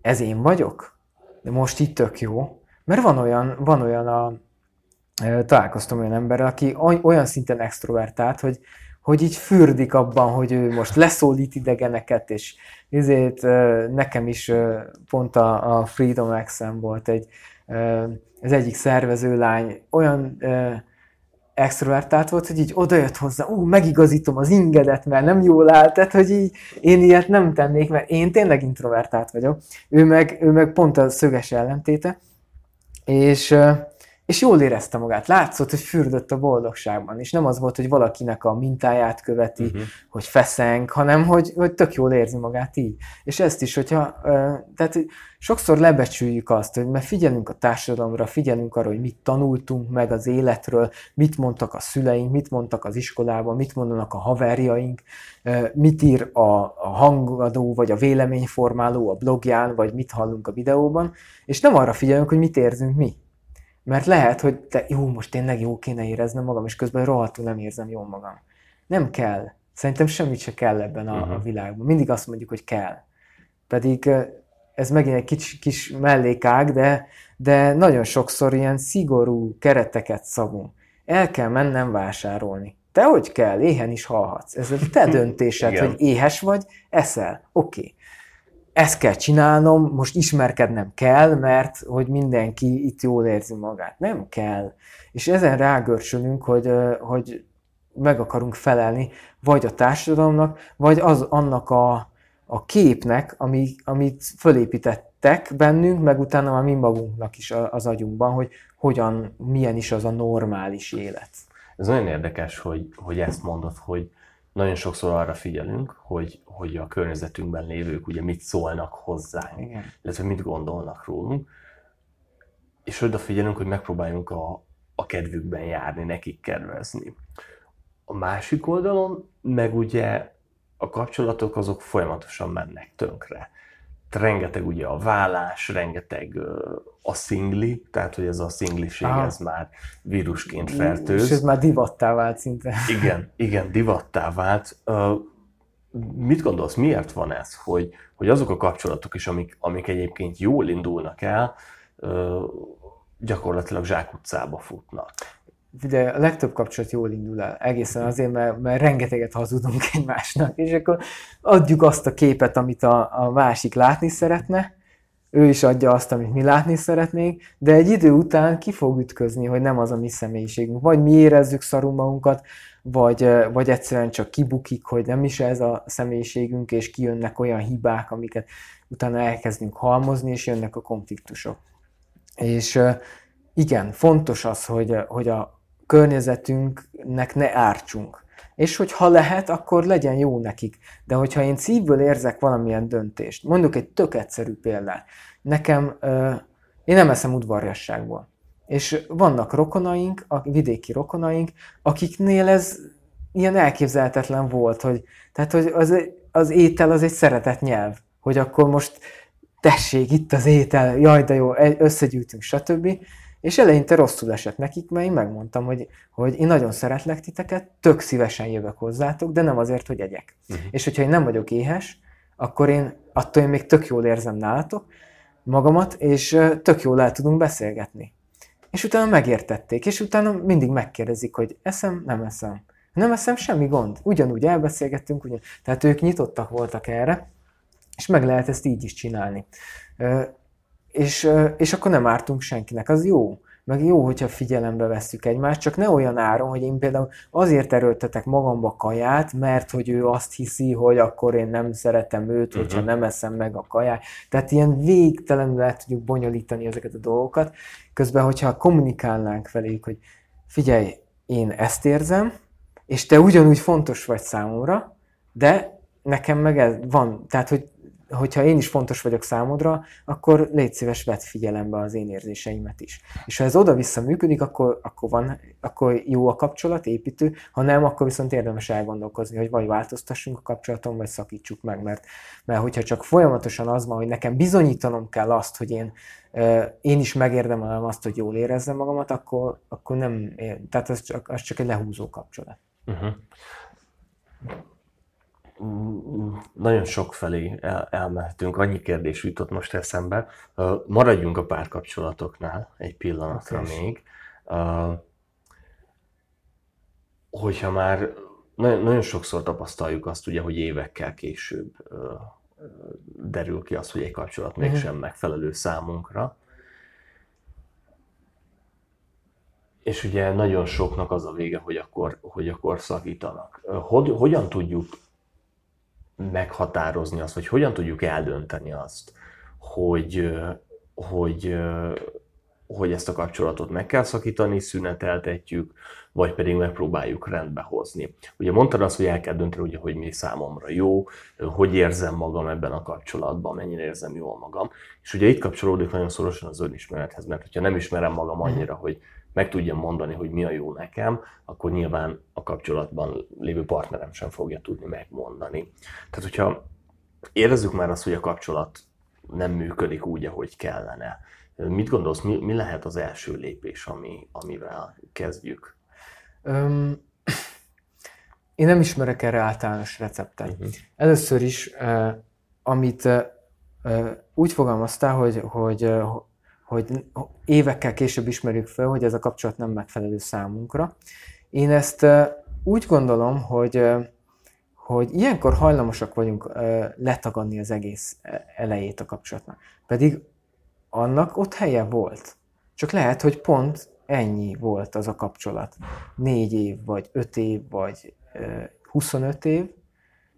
Ez én vagyok? De most itt tök jó. Mert van olyan, van olyan a, találkoztam olyan emberrel, aki olyan szinten extrovertált, hogy hogy így fürdik abban, hogy ő most leszólít idegeneket, és ezért nekem is pont a, a Freedom x volt egy, az egyik szervező lány olyan extrovertált volt, hogy így odajött hozzá, ú, megigazítom az ingedet, mert nem jól áll, tehát, hogy így én ilyet nem tennék, mert én tényleg introvertált vagyok. Ő meg, ő meg pont a szöges ellentéte, és és jól érezte magát. Látszott, hogy fürdött a boldogságban, és nem az volt, hogy valakinek a mintáját követi, uh-huh. hogy feszeng, hanem hogy, hogy tök jól érzi magát így. És ezt is, hogyha, tehát sokszor lebecsüljük azt, hogy mert figyelünk a társadalomra, figyelünk arra, hogy mit tanultunk meg az életről, mit mondtak a szüleink, mit mondtak az iskolában, mit mondanak a haverjaink, mit ír a, a hangadó, vagy a véleményformáló a blogján, vagy mit hallunk a videóban, és nem arra figyelünk, hogy mit érzünk mi mert lehet, hogy te, jó, most tényleg jó kéne éreznem magam, és közben rohadtul nem érzem jól magam. Nem kell. Szerintem semmit se kell ebben a, uh-huh. a mhm. világban. Mindig azt mondjuk, hogy kell. Pedig ez megint egy kis, kis mellékág, de, de nagyon sokszor ilyen szigorú kereteket szabunk. El kell mennem vásárolni. Te hogy kell? Éhen is halhatsz. Ez a te döntésed, hogy éhes vagy, eszel. Oké. Okay ezt kell csinálnom, most ismerkednem kell, mert hogy mindenki itt jól érzi magát. Nem kell. És ezen rágörcsölünk, hogy, hogy meg akarunk felelni, vagy a társadalomnak, vagy az annak a, a képnek, ami, amit fölépítettek bennünk, meg utána már mi magunknak is az agyunkban, hogy hogyan, milyen is az a normális élet. Ez nagyon érdekes, hogy, hogy ezt mondod, hogy nagyon sokszor arra figyelünk, hogy, hogy a környezetünkben lévők ugye mit szólnak hozzánk, Igen. illetve mit gondolnak rólunk, és odafigyelünk, hogy megpróbáljunk a, a kedvükben járni, nekik kedvezni. A másik oldalon meg ugye a kapcsolatok azok folyamatosan mennek tönkre rengeteg ugye a vállás, rengeteg a szingli, tehát hogy ez a szingliség, Aha. ez már vírusként fertőz. És ez már divattá vált szinte. Igen, igen, divattá vált. Mit gondolsz, miért van ez, hogy, hogy azok a kapcsolatok is, amik, amik egyébként jól indulnak el, gyakorlatilag zsákutcába futnak? de a legtöbb kapcsolat jól indul el. Egészen azért, mert, mert rengeteget hazudunk egymásnak, és akkor adjuk azt a képet, amit a, a másik látni szeretne, ő is adja azt, amit mi látni szeretnénk, de egy idő után ki fog ütközni, hogy nem az a mi személyiségünk. Vagy mi érezzük szarul magunkat, vagy, vagy egyszerűen csak kibukik, hogy nem is ez a személyiségünk, és kijönnek olyan hibák, amiket utána elkezdünk halmozni, és jönnek a konfliktusok. És igen, fontos az, hogy, hogy a, környezetünknek ne ártsunk. És hogy ha lehet, akkor legyen jó nekik. De hogyha én szívből érzek valamilyen döntést, mondjuk egy tök egyszerű példát. Nekem, ö, én nem eszem udvarjasságból. És vannak rokonaink, a vidéki rokonaink, akiknél ez ilyen elképzelhetetlen volt, hogy, tehát, hogy az, az étel az egy szeretett nyelv, hogy akkor most tessék, itt az étel, jaj, de jó, összegyűjtünk, stb. És eleinte rosszul esett nekik, mert én megmondtam, hogy, hogy én nagyon szeretlek titeket, tök szívesen jövök hozzátok, de nem azért, hogy egyek. Uh-huh. És hogyha én nem vagyok éhes, akkor én attól én még tök jól érzem nálatok magamat, és tök jól el tudunk beszélgetni. És utána megértették, és utána mindig megkérdezik, hogy eszem, nem eszem. Nem eszem, semmi gond. Ugyanúgy elbeszélgettünk, ugyan... tehát ők nyitottak voltak erre, és meg lehet ezt így is csinálni. És, és akkor nem ártunk senkinek, az jó. Meg jó, hogyha figyelembe vesszük egymást, csak ne olyan áron, hogy én például azért erőltetek magamba kaját, mert hogy ő azt hiszi, hogy akkor én nem szeretem őt, uh-huh. hogyha nem eszem meg a kaját. Tehát ilyen végtelenül lehet tudjuk bonyolítani ezeket a dolgokat. Közben, hogyha kommunikálnánk velük, hogy figyelj, én ezt érzem, és te ugyanúgy fontos vagy számomra, de nekem meg ez van, tehát hogy hogyha én is fontos vagyok számodra, akkor légy szíves, vedd figyelembe az én érzéseimet is. És ha ez oda-vissza működik, akkor, akkor, van, akkor jó a kapcsolat, építő, ha nem, akkor viszont érdemes elgondolkozni, hogy vagy változtassunk a kapcsolaton, vagy szakítsuk meg, mert, mert hogyha csak folyamatosan az van, hogy nekem bizonyítanom kell azt, hogy én, én is megérdemelem azt, hogy jól érezzem magamat, akkor, akkor nem, tehát az csak, az csak egy lehúzó kapcsolat. Uh-huh nagyon sok felé el, elmehetünk, annyi kérdés jutott most eszembe. Maradjunk a párkapcsolatoknál egy pillanatra okay. még. Hogyha már nagyon, nagyon sokszor tapasztaljuk azt, ugye, hogy évekkel később derül ki az, hogy egy kapcsolat mhm. mégsem megfelelő számunkra. És ugye nagyon soknak az a vége, hogy akkor, hogy akkor szakítanak. Hogy, hogyan tudjuk meghatározni azt, vagy hogyan tudjuk eldönteni azt, hogy, hogy, hogy ezt a kapcsolatot meg kell szakítani, szüneteltetjük, vagy pedig megpróbáljuk rendbe hozni. Ugye mondtad azt, hogy el kell dönteni, ugye, hogy mi számomra jó, hogy érzem magam ebben a kapcsolatban, mennyire érzem jól magam. És ugye itt kapcsolódik nagyon szorosan az önismerethez, mert hogyha nem ismerem magam annyira, hogy meg tudjam mondani, hogy mi a jó nekem, akkor nyilván a kapcsolatban lévő partnerem sem fogja tudni megmondani. Tehát, hogyha érezzük már azt, hogy a kapcsolat nem működik úgy, ahogy kellene, mit gondolsz, mi, mi lehet az első lépés, ami, amivel kezdjük? Um, én nem ismerek erre általános receptet. Uh-huh. Először is, uh, amit uh, úgy fogalmaztál, hogy, hogy, hogy évekkel később ismerjük fel, hogy ez a kapcsolat nem megfelelő számunkra. Én ezt úgy gondolom, hogy, hogy ilyenkor hajlamosak vagyunk letagadni az egész elejét a kapcsolatnak. Pedig annak ott helye volt. Csak lehet, hogy pont ennyi volt az a kapcsolat. Négy év, vagy öt év, vagy 25 év,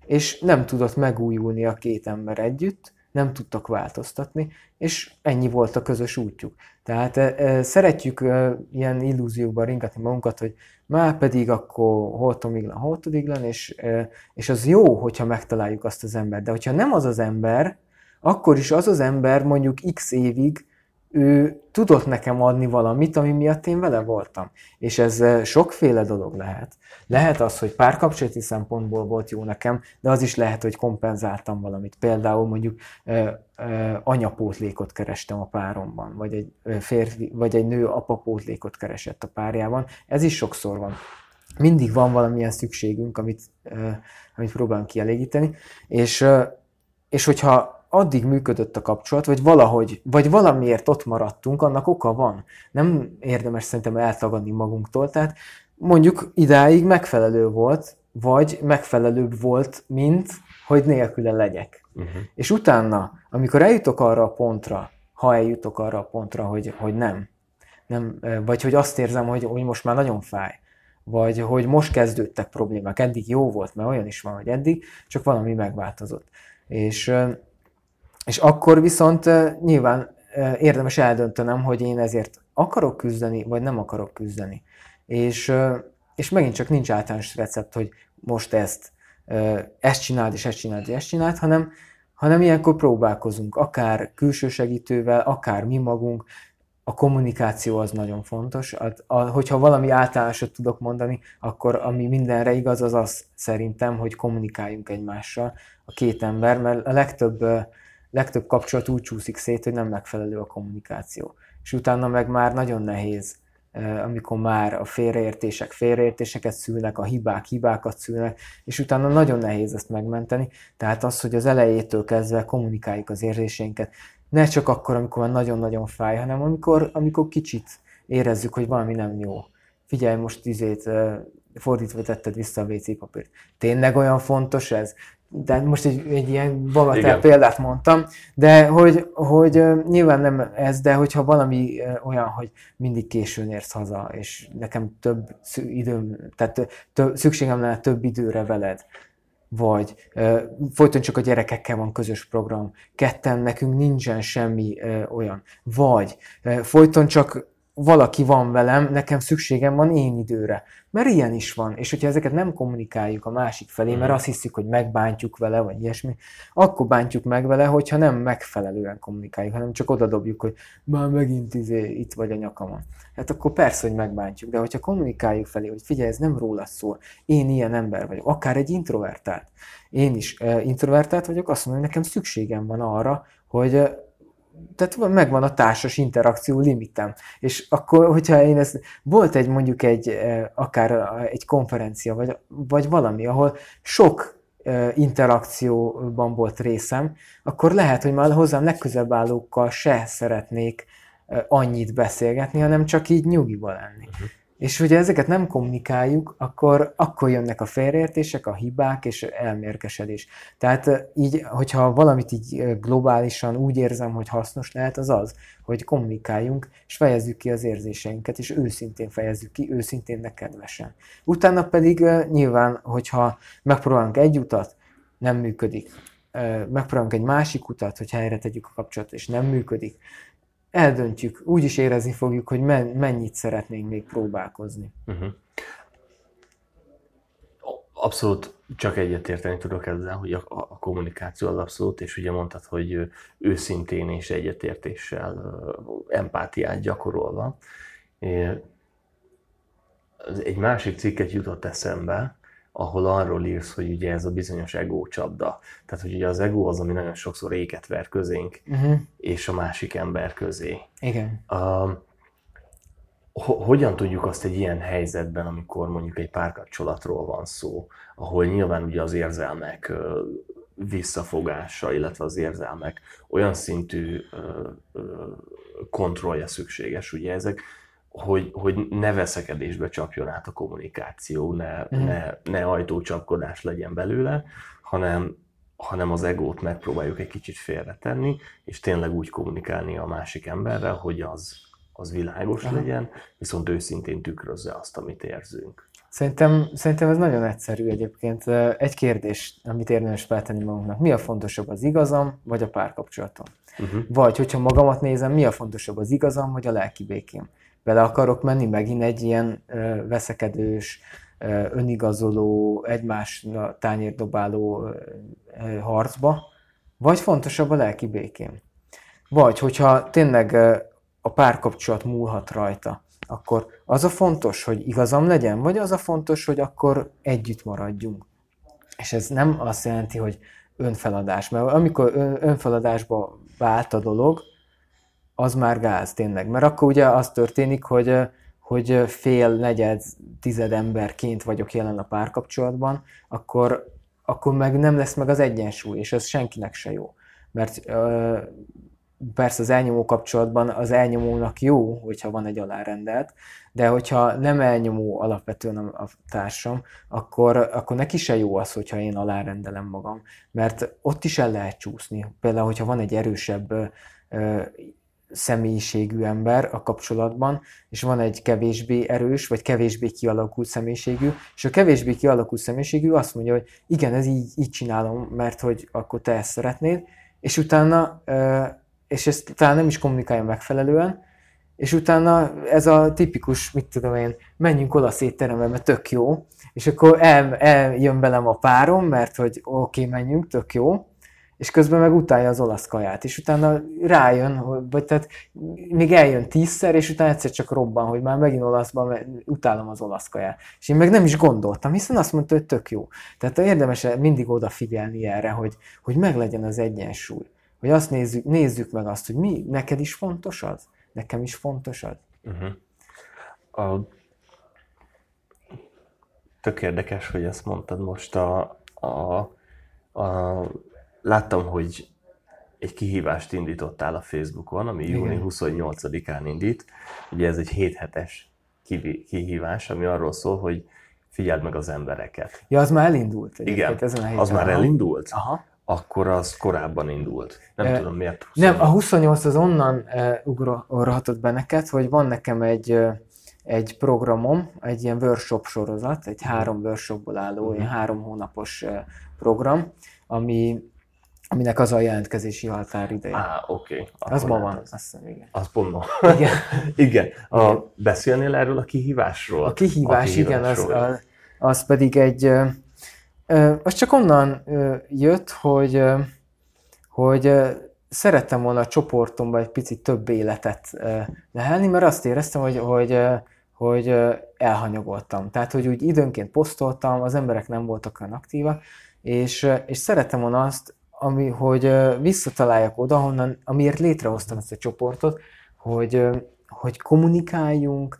és nem tudott megújulni a két ember együtt, nem tudtak változtatni, és ennyi volt a közös útjuk. Tehát e, e, szeretjük e, ilyen illúziókban ringatni magunkat, hogy már pedig akkor holtomiglan, holtodiglan, és, e, és az jó, hogyha megtaláljuk azt az embert. De hogyha nem az az ember, akkor is az az ember mondjuk x évig ő tudott nekem adni valamit, ami miatt én vele voltam. És ez eh, sokféle dolog lehet. Lehet az, hogy párkapcsolati szempontból volt jó nekem, de az is lehet, hogy kompenzáltam valamit. Például mondjuk eh, eh, anyapótlékot kerestem a páromban, vagy egy férfi, vagy egy nő apapótlékot keresett a párjában. Ez is sokszor van. Mindig van valamilyen szükségünk, amit, amit próbálunk kielégíteni, és, és hogyha addig működött a kapcsolat, vagy valahogy, vagy valamiért ott maradtunk, annak oka van. Nem érdemes szerintem eltagadni magunktól, tehát mondjuk idáig megfelelő volt, vagy megfelelőbb volt, mint hogy nélküle legyek. Uh-huh. És utána, amikor eljutok arra a pontra, ha eljutok arra a pontra, hogy, hogy nem, nem, vagy hogy azt érzem, hogy, hogy most már nagyon fáj, vagy hogy most kezdődtek problémák, eddig jó volt, mert olyan is van, hogy eddig, csak valami megváltozott. És és akkor viszont nyilván érdemes eldöntenem, hogy én ezért akarok küzdeni, vagy nem akarok küzdeni. És, és megint csak nincs általános recept, hogy most ezt, ezt csináld, és ezt csináld, és ezt csináld, hanem, hanem ilyenkor próbálkozunk, akár külső segítővel, akár mi magunk, a kommunikáció az nagyon fontos. A, a, hogyha valami általánosat tudok mondani, akkor ami mindenre igaz, az az szerintem, hogy kommunikáljunk egymással a két ember, mert a legtöbb legtöbb kapcsolat úgy csúszik szét, hogy nem megfelelő a kommunikáció. És utána meg már nagyon nehéz amikor már a félreértések félreértéseket szülnek, a hibák hibákat szülnek, és utána nagyon nehéz ezt megmenteni. Tehát az, hogy az elejétől kezdve kommunikáljuk az érzéseinket, ne csak akkor, amikor már nagyon-nagyon fáj, hanem amikor, amikor kicsit érezzük, hogy valami nem jó. Figyelj, most izét fordítva tetted vissza a WC papírt. Tényleg olyan fontos ez? De most egy, egy ilyen bagatel példát mondtam, de hogy, hogy nyilván nem ez, de hogyha valami olyan, hogy mindig későn érsz haza, és nekem több időm, tehát több, szükségem lenne több időre veled, vagy uh, folyton csak a gyerekekkel van közös program, ketten nekünk nincsen semmi uh, olyan, vagy uh, folyton csak valaki van velem, nekem szükségem van én időre. Mert ilyen is van, és hogyha ezeket nem kommunikáljuk a másik felé, mert mhm. azt hiszik, hogy megbántjuk vele, vagy ilyesmi, akkor bántjuk meg vele, hogyha nem megfelelően kommunikáljuk, hanem csak odadobjuk, hogy már megint izé, itt vagy a nyakamon. Hát akkor persze, hogy megbántjuk, de hogyha kommunikáljuk felé, hogy figyelj, ez nem róla szól, én ilyen ember vagyok, akár egy introvertált, én is uh, introvertált vagyok, azt mondom, hogy nekem szükségem van arra, hogy uh, tehát megvan a társas interakció limitem. És akkor, hogyha én ezt, volt egy mondjuk egy, eh, akár egy konferencia, vagy, vagy valami, ahol sok eh, interakcióban volt részem, akkor lehet, hogy már hozzám legközebb állókkal se szeretnék eh, annyit beszélgetni, hanem csak így nyugiba lenni. Uh-huh. És hogyha ezeket nem kommunikáljuk, akkor, akkor jönnek a félreértések, a hibák és elmérkesedés. Tehát így, hogyha valamit így globálisan úgy érzem, hogy hasznos lehet, az az, hogy kommunikáljunk, és fejezzük ki az érzéseinket, és őszintén fejezzük ki, őszintén ne kedvesen. Utána pedig nyilván, hogyha megpróbálunk egy utat, nem működik. Megpróbálunk egy másik utat, hogy helyre tegyük a kapcsolatot, és nem működik eldöntjük, úgy is érezni fogjuk, hogy mennyit szeretnénk még próbálkozni. Uh-huh. Abszolút csak egyetérteni tudok ezzel, hogy a, a kommunikáció az abszolút, és ugye mondtad, hogy őszintén és egyetértéssel, empátiát gyakorolva. Egy másik cikket jutott eszembe, ahol arról írsz, hogy ugye ez a bizonyos ego csapda. Tehát, hogy ugye az ego az, ami nagyon sokszor éket ver közénk, uh-huh. és a másik ember közé. Igen. Uh, hogyan tudjuk azt egy ilyen helyzetben, amikor mondjuk egy párkapcsolatról van szó, ahol nyilván ugye az érzelmek visszafogása, illetve az érzelmek olyan szintű kontrollja szükséges, ugye ezek hogy, hogy ne veszekedésbe csapjon át a kommunikáció, ne, mm. ne, ne ajtócsapkodás legyen belőle, hanem, hanem az egót megpróbáljuk egy kicsit félretenni, és tényleg úgy kommunikálni a másik emberrel, hogy az, az világos Aha. legyen, viszont őszintén tükrözze azt, amit érzünk. Szerintem, szerintem ez nagyon egyszerű egyébként. Egy kérdés, amit érdemes feltenni magunknak. Mi a fontosabb, az igazam, vagy a párkapcsolatom? Uh-huh. Vagy, hogyha magamat nézem, mi a fontosabb, az igazam, vagy a lelki békém? Bele akarok menni megint egy ilyen ö, veszekedős, ö, önigazoló, egymás tányérdobáló harcba, vagy fontosabb a lelki békém. Vagy, hogyha tényleg a párkapcsolat múlhat rajta, akkor az a fontos, hogy igazam legyen, vagy az a fontos, hogy akkor együtt maradjunk. És ez nem azt jelenti, hogy önfeladás, mert amikor önfeladásba vált a dolog, az már gáz tényleg. Mert akkor ugye az történik, hogy, hogy fél, negyed, tized emberként vagyok jelen a párkapcsolatban, akkor, akkor meg nem lesz meg az egyensúly, és ez senkinek se jó. Mert persze az elnyomó kapcsolatban az elnyomónak jó, hogyha van egy alárendelt, de hogyha nem elnyomó alapvetően a társam, akkor, akkor neki se jó az, hogyha én alárendelem magam. Mert ott is el lehet csúszni. Például, hogyha van egy erősebb személyiségű ember a kapcsolatban, és van egy kevésbé erős, vagy kevésbé kialakult személyiségű, és a kevésbé kialakult személyiségű azt mondja, hogy igen, ez így, így csinálom, mert hogy akkor te ezt szeretnéd, és utána, és ezt talán nem is kommunikálja megfelelően, és utána ez a tipikus, mit tudom én, menjünk olasz étterembe, mert tök jó, és akkor el, eljön belem a párom, mert hogy oké, okay, menjünk, tök jó, és közben meg utálja az olasz kaját, és utána rájön, vagy tehát még eljön tízszer, és utána egyszer csak robban, hogy már megint olaszban mert utálom az olasz kaját. És én meg nem is gondoltam, hiszen azt mondta, hogy tök jó. Tehát érdemes mindig odafigyelni erre, hogy, hogy meglegyen az egyensúly hogy azt nézzük, nézzük meg azt, hogy mi, neked is fontos az? Nekem is fontos az? Uh-huh. A... Tök érdekes, hogy ezt mondtad most. A, a, a... Láttam, hogy egy kihívást indítottál a Facebookon, ami Igen. júni 28-án indít. Ugye ez egy 7 hetes kihívás, ami arról szól, hogy figyeld meg az embereket. Ja, az már elindult. Igen, a héten. az már elindult? Aha. Akkor az korábban indult. Nem e, tudom miért. 28. Nem, a 28 az onnan e, ugorhatott be neked, hogy van nekem egy, egy programom, egy ilyen workshop sorozat, egy három workshopból álló, uh-huh. három hónapos program, ami aminek az a jelentkezési határideje. Á, oké. Okay. Az ma van, azt hiszem, igen. Az pont ma. Igen. igen. A, beszélnél erről a kihívásról? A kihívás, a kihívásról. igen, az, az pedig egy, az csak onnan jött, hogy, hogy szerettem volna a csoportomban egy picit több életet lehelni, mert azt éreztem, hogy, hogy, hogy elhanyagoltam. Tehát, hogy úgy időnként posztoltam, az emberek nem voltak olyan aktívak, és, és szerettem volna azt, ami, hogy visszataláljak oda, honnan, amiért létrehoztam ezt a csoportot, hogy, hogy kommunikáljunk,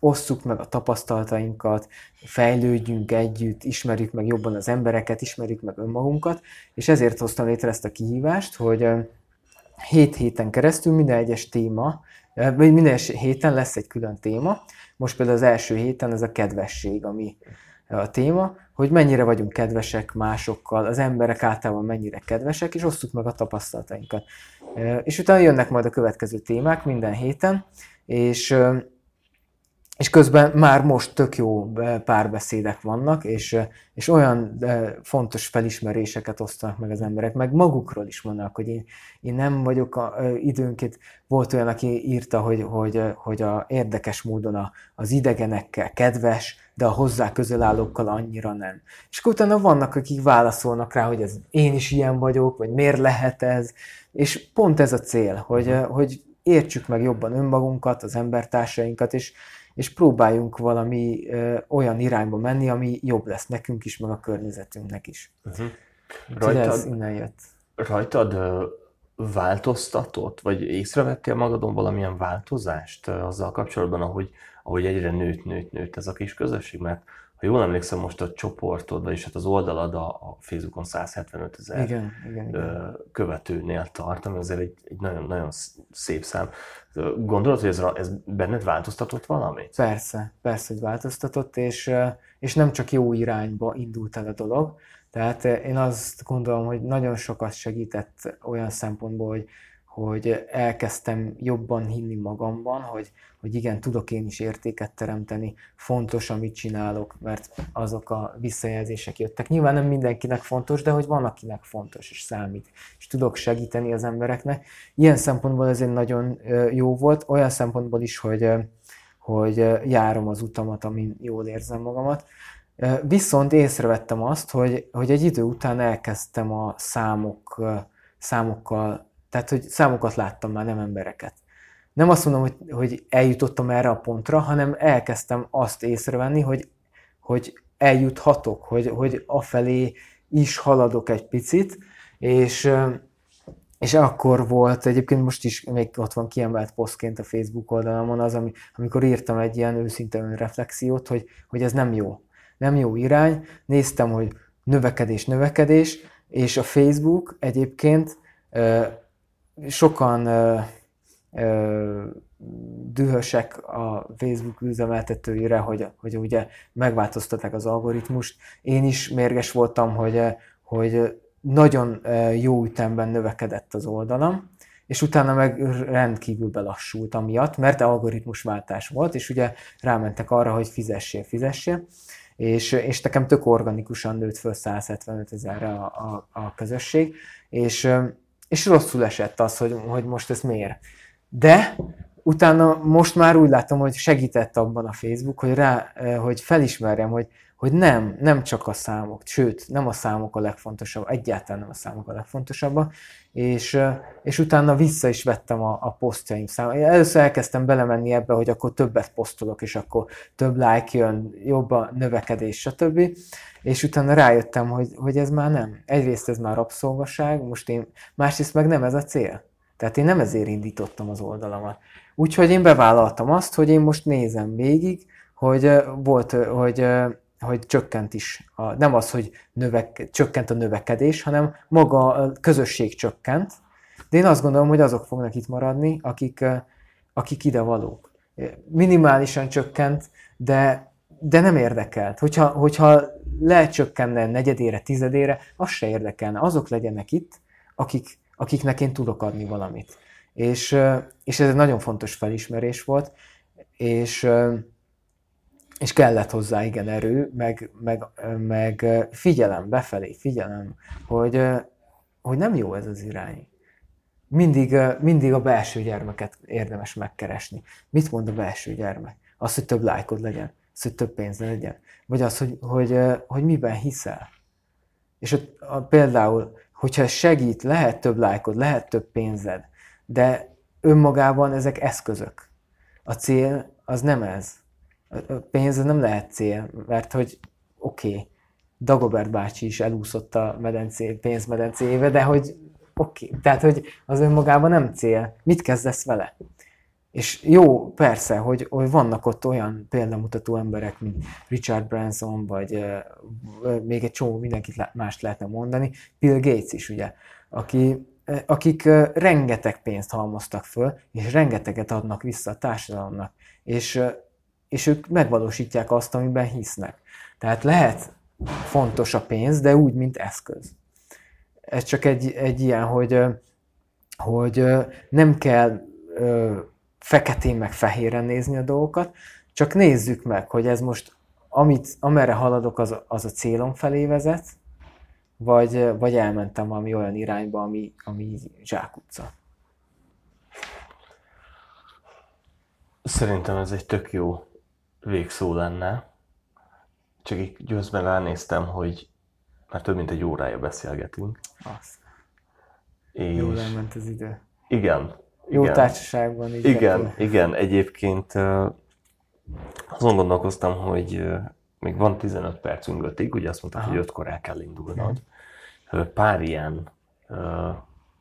osszuk meg a tapasztalatainkat, fejlődjünk együtt, ismerjük meg jobban az embereket, ismerjük meg önmagunkat, és ezért hoztam létre ezt a kihívást, hogy hét héten keresztül minden egyes téma, minden héten lesz egy külön téma. Most például az első héten ez a kedvesség, ami a téma, hogy mennyire vagyunk kedvesek másokkal, az emberek általában mennyire kedvesek, és osztjuk meg a tapasztalatainkat. És utána jönnek majd a következő témák minden héten, és és közben már most tök jó párbeszédek vannak, és, és olyan fontos felismeréseket osztanak meg az emberek, meg magukról is mondanak, hogy én, én nem vagyok a, időnként, volt olyan, aki írta, hogy, hogy, hogy a érdekes módon a, az idegenekkel kedves, de a hozzá közel állókkal annyira nem. És akkor utána vannak, akik válaszolnak rá, hogy ez én is ilyen vagyok, vagy miért lehet ez, és pont ez a cél, hogy, hogy értsük meg jobban önmagunkat, az embertársainkat, és, és próbáljunk valami ö, olyan irányba menni, ami jobb lesz nekünk is, meg a környezetünknek is. Uh-huh. Rajtad, ez innen jött. Rajtad változtatott, vagy észrevettél magadon valamilyen változást azzal kapcsolatban, ahogy, ahogy egyre nőtt, nőtt, nőtt ez a kis közösség? Mert ha jól emlékszem, most a csoportod, vagyis hát az oldalad a, a Facebookon 175 ezer követőnél tart, ami azért egy, egy nagyon, nagyon szép szám. Gondolod, hogy ez, ez benned változtatott valami? Persze, persze, hogy változtatott, és, és nem csak jó irányba indult el a dolog. Tehát én azt gondolom, hogy nagyon sokat segített olyan szempontból, hogy, hogy elkezdtem jobban hinni magamban, hogy, hogy igen, tudok én is értéket teremteni, fontos, amit csinálok, mert azok a visszajelzések jöttek. Nyilván nem mindenkinek fontos, de hogy van, akinek fontos és számít, és tudok segíteni az embereknek. Ilyen szempontból ez egy nagyon jó volt, olyan szempontból is, hogy, hogy járom az utamat, amin jól érzem magamat. Viszont észrevettem azt, hogy, hogy egy idő után elkezdtem a számok, számokkal tehát, hogy számokat láttam már, nem embereket. Nem azt mondom, hogy, hogy eljutottam erre a pontra, hanem elkezdtem azt észrevenni, hogy, hogy eljuthatok, hogy, hogy afelé is haladok egy picit, és, és akkor volt, egyébként most is még ott van kiemelt posztként a Facebook oldalamon az, ami, amikor írtam egy ilyen őszinte önreflexiót, hogy, hogy ez nem jó. Nem jó irány. Néztem, hogy növekedés, növekedés, és a Facebook egyébként sokan ö, ö, dühösek a Facebook üzemeltetőire, hogy, hogy ugye megváltoztatták az algoritmust. Én is mérges voltam, hogy, hogy nagyon jó ütemben növekedett az oldalam, és utána meg rendkívül belassult amiatt, mert algoritmusváltás volt, és ugye rámentek arra, hogy fizessél, fizessél, és, és nekem tök organikusan nőtt föl 175 ezerre a, a, a közösség, és és rosszul esett az, hogy, hogy most ez miért. De utána most már úgy látom, hogy segített abban a Facebook, hogy, rá, hogy felismerjem, hogy, hogy nem, nem csak a számok, sőt, nem a számok a legfontosabb, egyáltalán nem a számok a legfontosabbak, és, és utána vissza is vettem a, a posztjaim számát. Először elkezdtem belemenni ebbe, hogy akkor többet posztolok, és akkor több like jön, jobb a növekedés, stb. És utána rájöttem, hogy, hogy ez már nem. Egyrészt ez már rabszolgaság, most én, másrészt meg nem ez a cél. Tehát én nem ezért indítottam az oldalamat. Úgyhogy én bevállaltam azt, hogy én most nézem végig, hogy volt, hogy hogy csökkent is. A, nem az, hogy növek, csökkent a növekedés, hanem maga a közösség csökkent. De én azt gondolom, hogy azok fognak itt maradni, akik, akik ide valók. Minimálisan csökkent, de, de nem érdekelt. Hogyha, hogyha lecsökkenne negyedére, tizedére, az se érdekelne. Azok legyenek itt, akik, akiknek én tudok adni valamit. És, és ez egy nagyon fontos felismerés volt, és és kellett hozzá igen erő, meg, meg, meg figyelem befelé, figyelem, hogy, hogy nem jó ez az irány. Mindig, mindig a belső gyermeket érdemes megkeresni. Mit mond a belső gyermek? Az, hogy több lájkod legyen, az, hogy több pénz legyen. Vagy az, hogy, hogy, hogy miben hiszel. És a, a, például, hogyha segít, lehet több lájkod, lehet több pénzed, de önmagában ezek eszközök. A cél az nem ez pénz nem lehet cél, mert hogy oké, okay, Dagobert bácsi is elúszott a medencé, pénzmedencébe, de hogy oké, okay. tehát hogy az önmagában nem cél. Mit kezdesz vele? És jó, persze, hogy, hogy vannak ott olyan példamutató emberek, mint Richard Branson, vagy uh, még egy csomó mindenkit mást lehetne mondani, Bill Gates is, ugye, aki, akik uh, rengeteg pénzt halmoztak föl, és rengeteget adnak vissza a társadalomnak. És és ők megvalósítják azt, amiben hisznek. Tehát lehet fontos a pénz, de úgy, mint eszköz. Ez csak egy, egy ilyen, hogy, hogy nem kell feketén meg fehéren nézni a dolgokat, csak nézzük meg, hogy ez most, amit, amerre haladok, az, az a célom felé vezet, vagy, vagy elmentem valami olyan irányba, ami, ami zsákutca. Szerintem ez egy tök jó végszó lenne. Csak így győzben ránéztem, hogy már több mint egy órája beszélgetünk. Azt. És... Jól elment az idő. Igen. Jó igen. társaságban. Így igen, akkor. igen. Egyébként azon gondolkoztam, hogy még van 15 percünk ötig, ugye azt mondtad, hogy ötkor el kell indulnod. Pár ilyen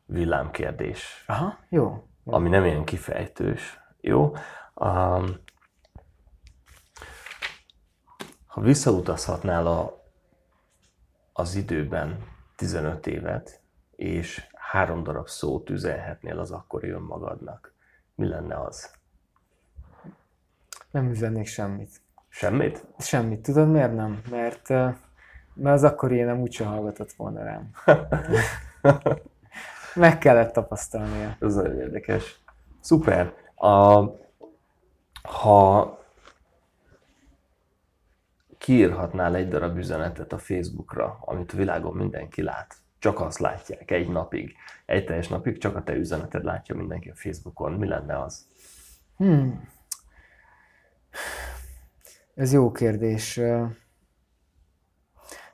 villámkérdés. Aha, jó. jó. Ami nem ilyen kifejtős. Jó? Um, Ha visszautazhatnál a, az időben 15 évet, és három darab szót üzenhetnél az akkori önmagadnak, mi lenne az? Nem üzennék semmit. Semmit? Semmit. Tudod miért nem? Mert, mert az akkori én nem úgyse hallgatott volna rám. Meg kellett tapasztalnia. Ez nagyon érdekes. Szuper. A, ha kiírhatnál egy darab üzenetet a Facebookra, amit a világon mindenki lát. Csak azt látják egy napig, egy teljes napig, csak a te üzeneted látja mindenki a Facebookon. Mi lenne az? Hmm. Ez jó kérdés.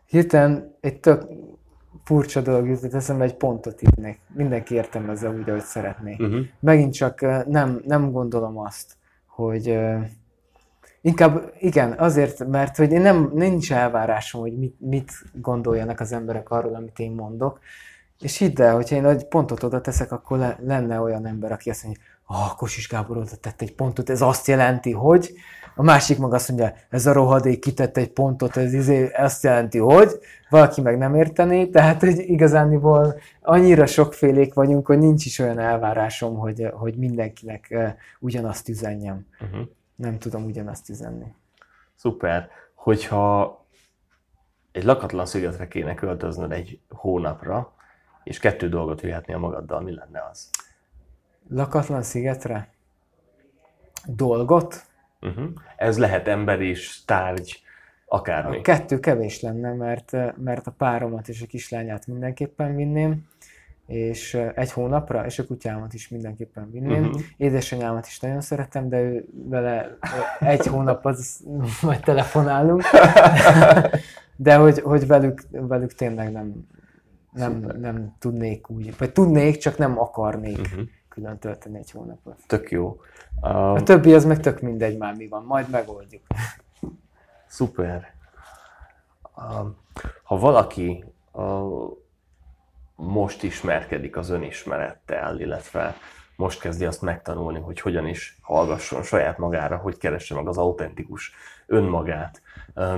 Hirtelen egy tök furcsa dolog jutott eszembe, egy pontot írnék. Mindenki értelmezze úgy, ahogy szeretné. Uh-huh. Megint csak nem, nem gondolom azt, hogy Inkább igen, azért, mert hogy én nem, nincs elvárásom, hogy mit, mit gondoljanak az emberek arról, amit én mondok. És hidd el, hogyha én egy pontot oda teszek, akkor le, lenne olyan ember, aki azt mondja, ah, Kosis Gábor oda tett egy pontot, ez azt jelenti, hogy... A másik meg azt mondja, ez a rohadék kitett egy pontot, ez izé, azt jelenti, hogy? Valaki meg nem értené, tehát hogy igazániból annyira sokfélék vagyunk, hogy nincs is olyan elvárásom, hogy, hogy mindenkinek uh, ugyanazt üzenjem. Uh-huh nem tudom ugyanazt üzenni. Szuper. Hogyha egy lakatlan szigetre kéne költöznöd egy hónapra, és kettő dolgot vihetnél magaddal, mi lenne az? Lakatlan szigetre? Dolgot? Uh-huh. Ez lehet ember is, tárgy, akármi. A kettő kevés lenne, mert, mert a páromat és a kislányát mindenképpen vinném. És egy hónapra, és a kutyámat is mindenképpen vinném. Uh-huh. Édesanyámat is nagyon szeretem, de ő vele egy hónap az majd telefonálunk. De hogy, hogy velük, velük tényleg nem, nem, nem tudnék úgy, vagy tudnék, csak nem akarnék uh-huh. külön tölteni egy hónapot. Tök jó. Um, a többi az meg tök mindegy már mi van, majd megoldjuk. Szuper. Um, ha valaki uh, most ismerkedik az önismerettel, illetve most kezdi azt megtanulni, hogy hogyan is hallgasson saját magára, hogy keresse meg az autentikus önmagát.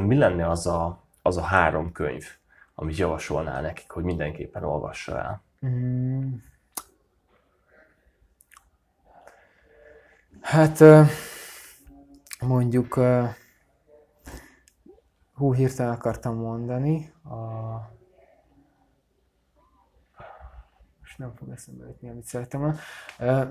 Mi lenne az a, az a három könyv, amit javasolnál nekik, hogy mindenképpen olvassa el? Mm. Hát mondjuk, hú, hirtelen akartam mondani, a nem fog eszembe jutni, amit szerettem volna.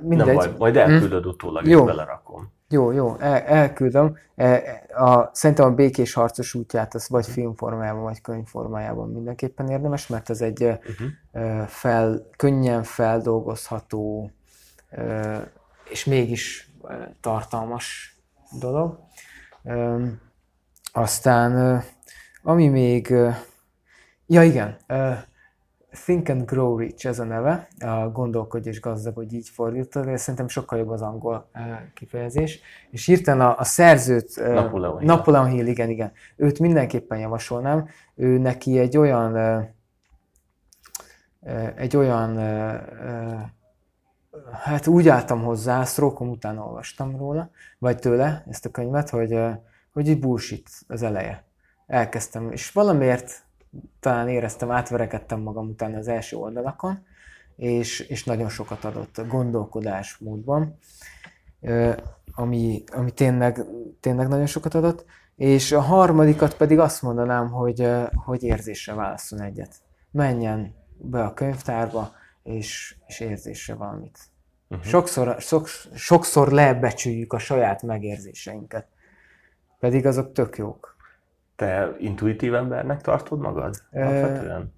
Mindegy. Nem baj, majd elküldöd hm? utólag, és belerakom. Jó, jó, el, elküldöm. E, a, szerintem a békés harcos útját az vagy filmformájában, vagy könyvformájában mindenképpen érdemes, mert ez egy uh-huh. fel, könnyen feldolgozható és mégis tartalmas dolog. Aztán, ami még, ja igen, Think and Grow Rich ez a neve, a gondolkodj és hogy így fordítod, de szerintem sokkal jobb az angol kifejezés. És hirtelen a, a szerzőt, Napoleon, Napoleon Hill, igen, igen, őt mindenképpen javasolnám. Ő neki egy olyan, egy olyan, hát úgy álltam hozzá, sztrókom után olvastam róla, vagy tőle ezt a könyvet, hogy, hogy egy bullshit az eleje. Elkezdtem, és valamiért talán éreztem, átverekedtem magam utána az első oldalakon, és, és nagyon sokat adott a gondolkodásmódban, ami, ami tényleg, tényleg nagyon sokat adott. És a harmadikat pedig azt mondanám, hogy, hogy érzésre válaszol egyet. Menjen be a könyvtárba, és, és érzésre valamit. Uh-huh. Sokszor, sok, sokszor lebecsüljük a saját megérzéseinket, pedig azok tök jók. Te intuitív embernek tartod magad? E,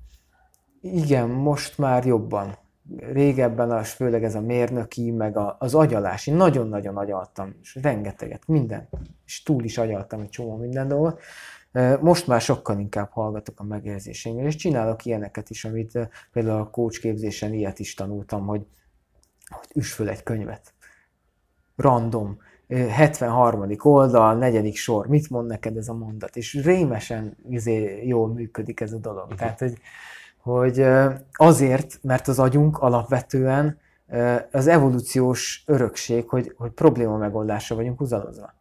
igen, most már jobban. Régebben az, főleg ez a mérnöki, meg a, az agyalás. Én nagyon-nagyon agyaltam, és rengeteget, minden. És túl is agyaltam egy csomó minden dolgot. Most már sokkal inkább hallgatok a megérzéseimre, és csinálok ilyeneket is, amit például a coach képzésen ilyet is tanultam, hogy, hogy üss föl egy könyvet. Random 73. oldal, negyedik sor, mit mond neked ez a mondat? És rémesen izé, jól működik ez a dolog. Tehát, hogy, hogy azért, mert az agyunk alapvetően az evolúciós örökség, hogy, hogy probléma megoldásra vagyunk húzalozva.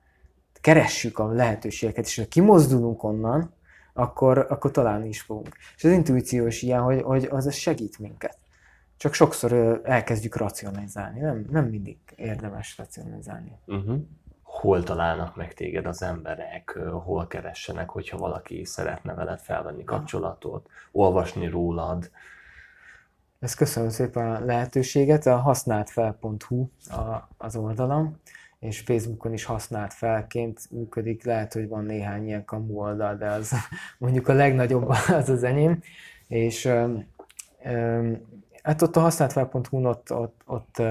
Keressük a lehetőségeket, és ha kimozdulunk onnan, akkor, akkor találni is fogunk. És az intuíció is ilyen, hogy, hogy az segít minket. Csak sokszor elkezdjük racionalizálni, nem, nem mindig érdemes racionalizálni. Uh-huh. Hol találnak meg téged az emberek, hol keressenek, hogyha valaki szeretne veled felvenni kapcsolatot, olvasni rólad? Ezt köszönöm szépen a lehetőséget. A használtfel.hu az oldalam, és Facebookon is használt felként működik. Lehet, hogy van néhány ilyen kamu oldal, de az mondjuk a legnagyobb az az enyém. És um, um, hát ott a használtfel.hu-n ott, ott, ott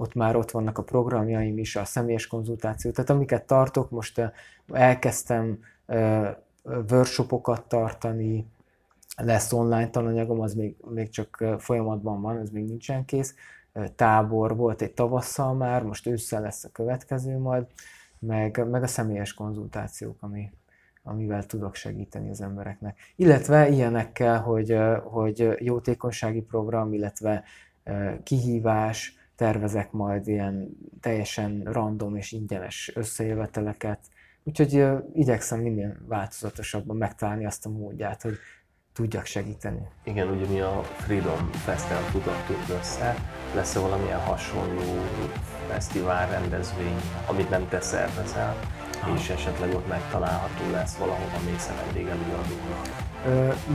ott már ott vannak a programjaim is, a személyes konzultáció. Tehát amiket tartok, most elkezdtem workshopokat tartani, lesz online tananyagom, az még, még csak folyamatban van, ez még nincsen kész. Tábor volt egy tavasszal már, most ősszel lesz a következő majd, meg, meg a személyes konzultációk, ami, amivel tudok segíteni az embereknek. Illetve ilyenekkel, hogy, hogy jótékonysági program, illetve kihívás, tervezek majd ilyen teljesen random és ingyenes összejöveteleket, úgyhogy igyekszem minél változatosabban megtalálni azt a módját, hogy tudjak segíteni. Igen, ugye mi a Freedom Festival futottuk össze, lesz-e valamilyen hasonló fesztivál rendezvény, amit nem te szervezel. És esetleg ott megtalálható lesz valahova mész a vendégelőadónak?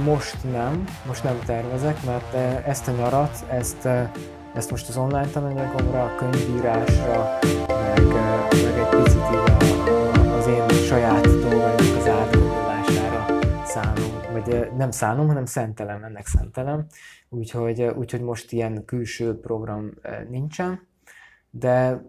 Most nem, most nem tervezek, mert ezt a nyarat, ezt ezt most az online tananyagomra, a könyvírásra, meg, meg egy picit így az én saját dolgaimnak az átgondolására szánom, vagy nem szánom, hanem szentelem, ennek szentelem. Úgyhogy, úgyhogy most ilyen külső program nincsen, de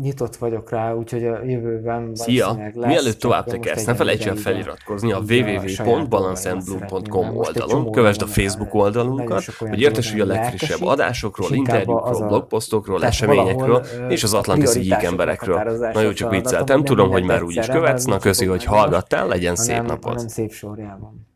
nyitott vagyok rá, úgyhogy a jövőben Szia! Lesz, Mielőtt tovább tekersz, ne felejts el feliratkozni a www.balanceandbloom.com oldalon, kövesd a Facebook oldalunkat, hogy értesülj a legfrissebb adásokról, interjúkról, blogposztokról, eseményekről és az atlantiszi gyík emberekről. Nagyon csak vicceltem, tudom, hogy már úgy is követsz, na köszi, hogy hallgattál, legyen szép napot! szép sorjában.